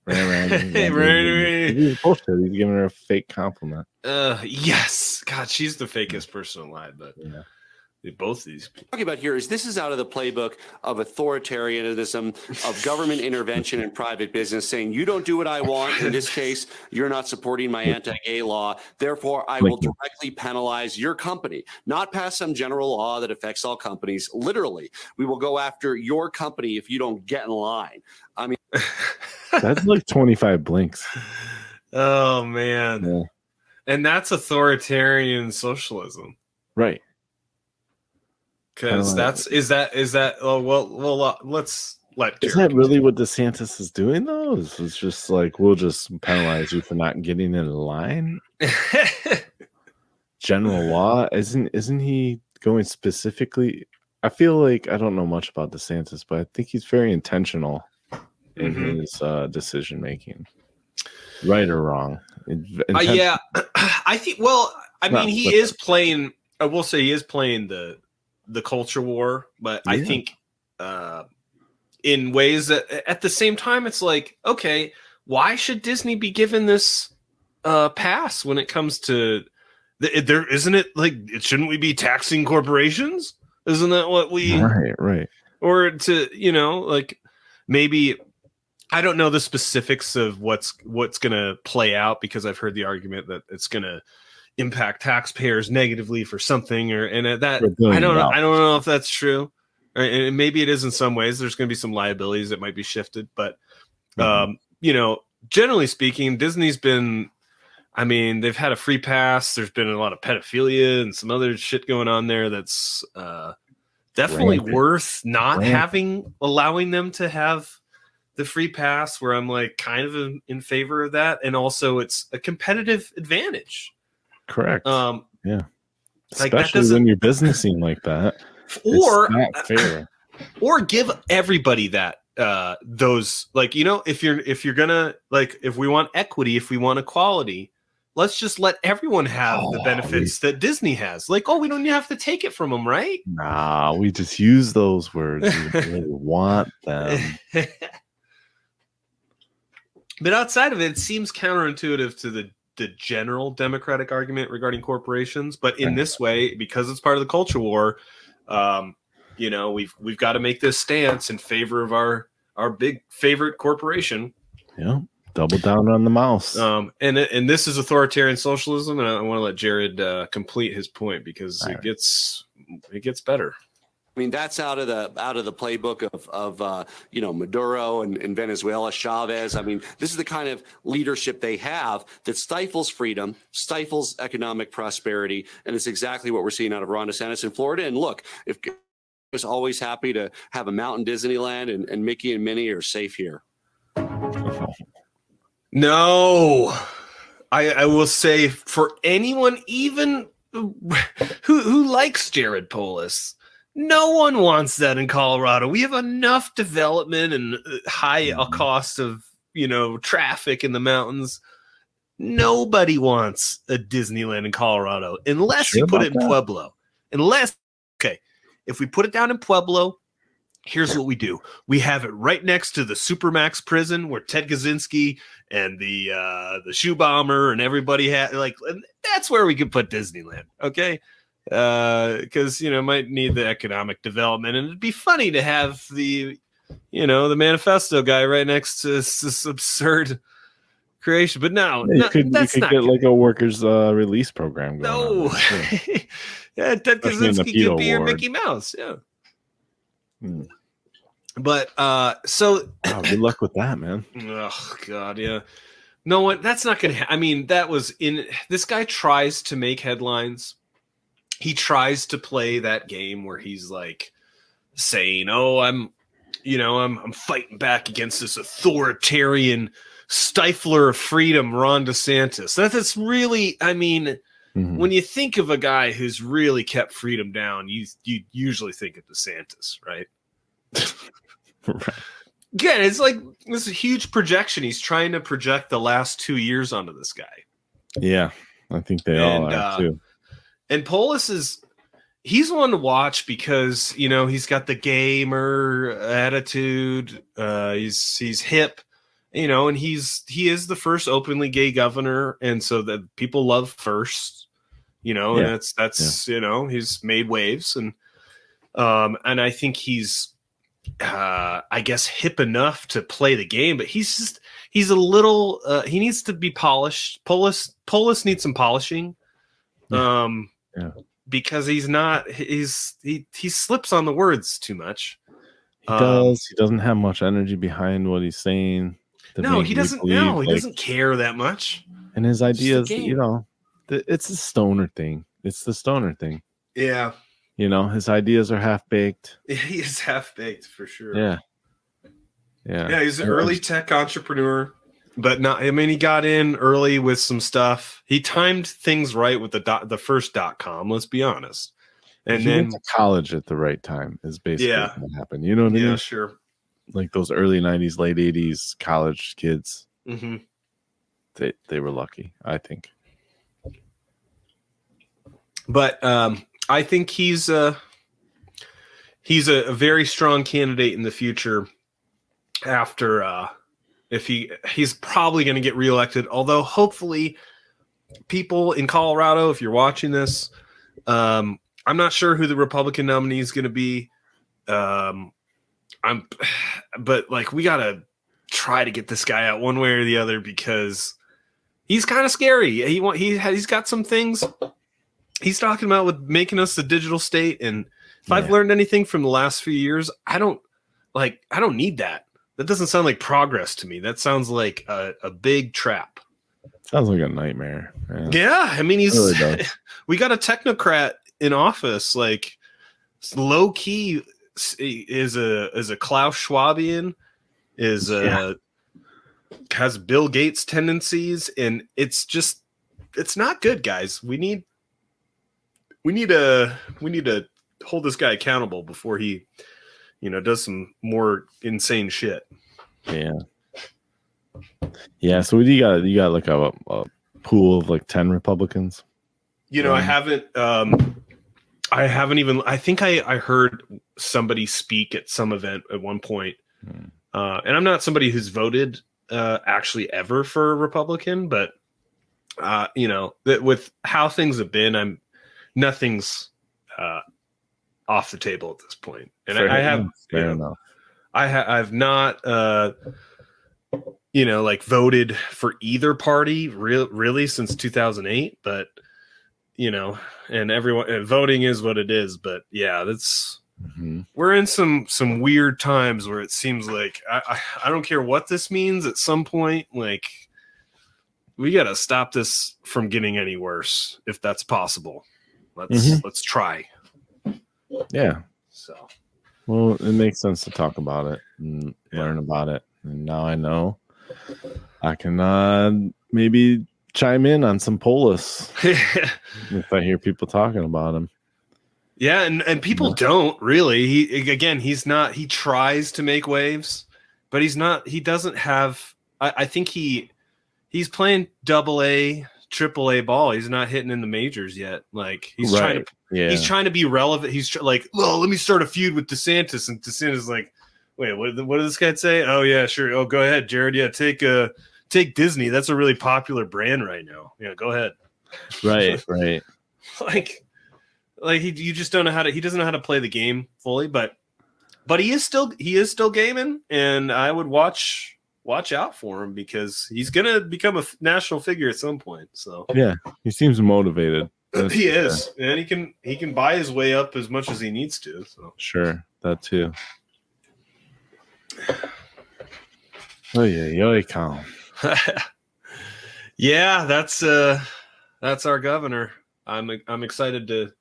Ran- Randy, Hey, Randy. He's bullshit. He's giving her a fake compliment. Uh yes. God, she's the fakest person alive, but yeah. Both these people. talking about here is this is out of the playbook of authoritarianism, of government intervention in private business, saying you don't do what I want. In this case, you're not supporting my anti-gay law. Therefore, I will directly penalize your company, not pass some general law that affects all companies. Literally, we will go after your company if you don't get in line. I mean, That's like 25 blinks. Oh man. Yeah. And that's authoritarian socialism. Right. Because like- that's is that is that oh well well uh, let's let Is that really what DeSantis is doing though? Is it's just like we'll just penalize you for not getting in line? General law isn't isn't he going specifically? I feel like I don't know much about DeSantis, but I think he's very intentional in Mhm. his uh, decision making, right or wrong. In- Uh, yeah, I think. Well, I mean, he is playing. I will say he is playing the the culture war, but I think uh, in ways that at the same time, it's like, okay, why should Disney be given this uh, pass when it comes to th- there? Isn't it like it shouldn't we be taxing corporations? Isn't that what we? Right, right. or to you know like maybe I don't know the specifics of what's what's going to play out because I've heard the argument that it's going to impact taxpayers negatively for something or and that a billion I don't know. I don't know if that's true. And maybe it is in some ways. There's going to be some liabilities that might be shifted, but um, you know, generally speaking, Disney's been. I mean, they've had a free pass. There's been a lot of pedophilia and some other shit going on there. That's uh, definitely Rampant. worth not Rampant. having allowing them to have the free pass. Where I'm like kind of in, in favor of that, and also it's a competitive advantage. Correct. Um, yeah. like, Especially doesn't- when you're businessing like that. Or- it's not fair. or give everybody that uh those like you know if you're if you're gonna like if we want equity if we want equality let's just let everyone have the Oh, benefits that disney has like oh we don't have to take it from them right Nah, we just use those words. We want them. but outside of it it seems counterintuitive to the the general democratic argument regarding corporations but in this way because it's part of the culture war um you know we've we've got to make this stance in favor of our our big favorite corporation Yeah. Double down on the mouse. Um, and and this is authoritarian socialism, and I want to let Jared uh, complete his point because it gets it gets better. I mean, that's out of the out of the playbook of of uh, you know Maduro and, and Venezuela, Chavez. I mean, this is the kind of leadership they have that stifles freedom, stifles economic prosperity, and it's exactly what we're seeing out of Ron DeSantis in Florida. And look, if was always happy to have a mountain Disneyland, and, and Mickey and Minnie are safe here. No, I I will say for anyone even who who likes Jared Polis. No one wants that in Colorado. We have enough development and uh, high Mm-hmm. cost of you know traffic in the mountains. Nobody wants a Disneyland in Colorado unless Sure you put it in that? Pueblo. Unless, okay, if we put it down in Pueblo, here's what we do: we have it right next to the Supermax prison where Ted Kaczynski and the uh, the shoe bomber and everybody had like that's where we could put Disneyland. Okay. Because you know might need the economic development, and it'd be funny to have the, you know, the manifesto guy right next to this, this absurd creation. But no, Yeah, you no, could, you could get like a workers' uh, release program. No. on there, too. yeah, Ted Especially in the Kaczynski could be your. Mickey Mouse. Yeah. Hmm. But uh, so Wow, good luck with that, man. Oh God, yeah. No one. That's not gonna. Ha- I mean, that was in. This guy tries to make headlines. He tries to play that game where he's like saying, "Oh, I'm, you know, I'm I'm fighting back against this authoritarian stifler of freedom, Ron DeSantis." That, that's really. I mean, Mm-hmm. when you think of a guy who's really kept freedom down, you you usually think of DeSantis, right? Again, it's like this is a huge projection. He's trying to project the last two years onto this guy. Yeah, I think they all are uh, too. And Polis is he's one to watch because you know he's got the gamer attitude. Uh, he's he's hip, you know, and he's he is the first openly gay governor, and so that people love first, you know, and Yeah. that's that's you know he's made waves, and um, and I think he's uh I guess hip enough to play the game, but he's just he's a little uh he needs to be polished. Polis Polis needs some polishing. Um Yeah. because he's not he's he he slips on the words too much. He Um, does. He doesn't have much energy behind what he's saying. no, he doesn't believe, no, he like, doesn't care that much. And his ideas, you know, th- it's a stoner thing. It's the stoner thing. Yeah. You know, his ideas are half baked. He is half baked for sure. Yeah. Yeah. Yeah, he's an early tech entrepreneur, but not. I mean, he got in early with some stuff. He timed things right with the dot, the first dot com. Let's be honest. And he then, went to college at the right time is basically Yeah. what happened. You know what I mean? yeah, sure. Like those early '90s, late '80s college kids. hmm They they were lucky, I think. But um, I think he's a he's a, a very strong candidate in the future. After uh, if he he's probably going to get reelected, although hopefully people in Colorado, if you're watching this, um, I'm not sure who the Republican nominee is going to be. Um, I'm, but like we gotta try to get this guy out one way or the other because he's kind of scary. He want he he's got some things he's talking about with making us a digital state. And if I've learned anything from the last few years, I don't like I don't need that. That doesn't sound like progress to me. That sounds like a, a big trap. Sounds like a nightmare. Yeah, I mean he's Really we got a technocrat in office like low key is a is a Klaus Schwabian is uh, a has Bill Gates tendencies and it's just it's not good guys. We need we need a we need to hold this guy accountable before he you know does some more insane shit. Yeah. Yeah. So you got you got like a, a pool of like ten Republicans. You know, I haven't um I haven't even I think I I heard somebody speak at some event at one point. Uh and I'm not somebody who's voted uh actually ever for a Republican, but uh you know, that with how things have been, I'm nothing's uh off the table at this point. And Fair I, I have Fair know, enough. I ha- I've not uh you know like voted for either party real really since 2008 but you know and everyone and voting is what it is but yeah that's Mm-hmm. we're in some some weird times where it seems like I, I I don't care what this means at some point like we got to stop this from getting any worse if that's possible let's Mhm. let's try Yeah. so Well, it makes sense to talk about it and learn about it. And now I know I can uh, maybe chime in on some polis if I hear people talking about him. Yeah, and, and people don't really. He again, he's not. He tries to make waves, but he's not. He doesn't have. I, I think he he's playing double A, triple A ball. He's not hitting in the majors yet. Like he's trying to. yeah. He's trying to be relevant. He's tr- like, well, let me start a feud with DeSantis, and DeSantis is like, wait, what? What did this guy say? Oh yeah, sure. Oh, go ahead, Jared. Yeah, take uh take Disney. That's a really popular brand right now. Yeah, go ahead. Right, right. like like he you just don't know how to he doesn't know how to play the game fully but but he is still he is still gaming and i would watch watch out for him because he's gonna become a f- national figure at some point so Yeah, he seems motivated. That's he is and he can he can buy his way up as much as he needs to so Sure, that too. Oh yeah, yo, Colin. yeah that's uh that's our governor i'm i'm excited to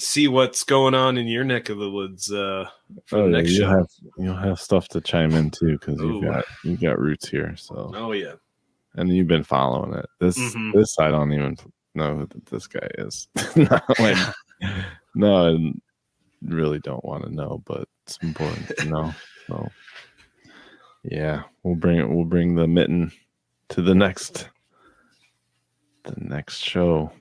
see what's going on in your neck of the woods uh for Oh the yeah, next you'll show have you'll have stuff to chime in too because you've got you got roots here. So oh yeah and you've been following it. This Mhm. this I don't even know who this guy is. no, like, no, I really don't want to know, but it's important to know. So yeah, we'll bring it. We'll bring the mitten to the next the next show.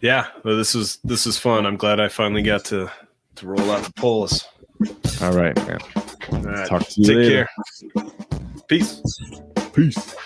Yeah, well, this is this is fun. I'm glad I finally got to to roll out the polls. All right, man. All right, Talk to you take later. care. Peace. Peace.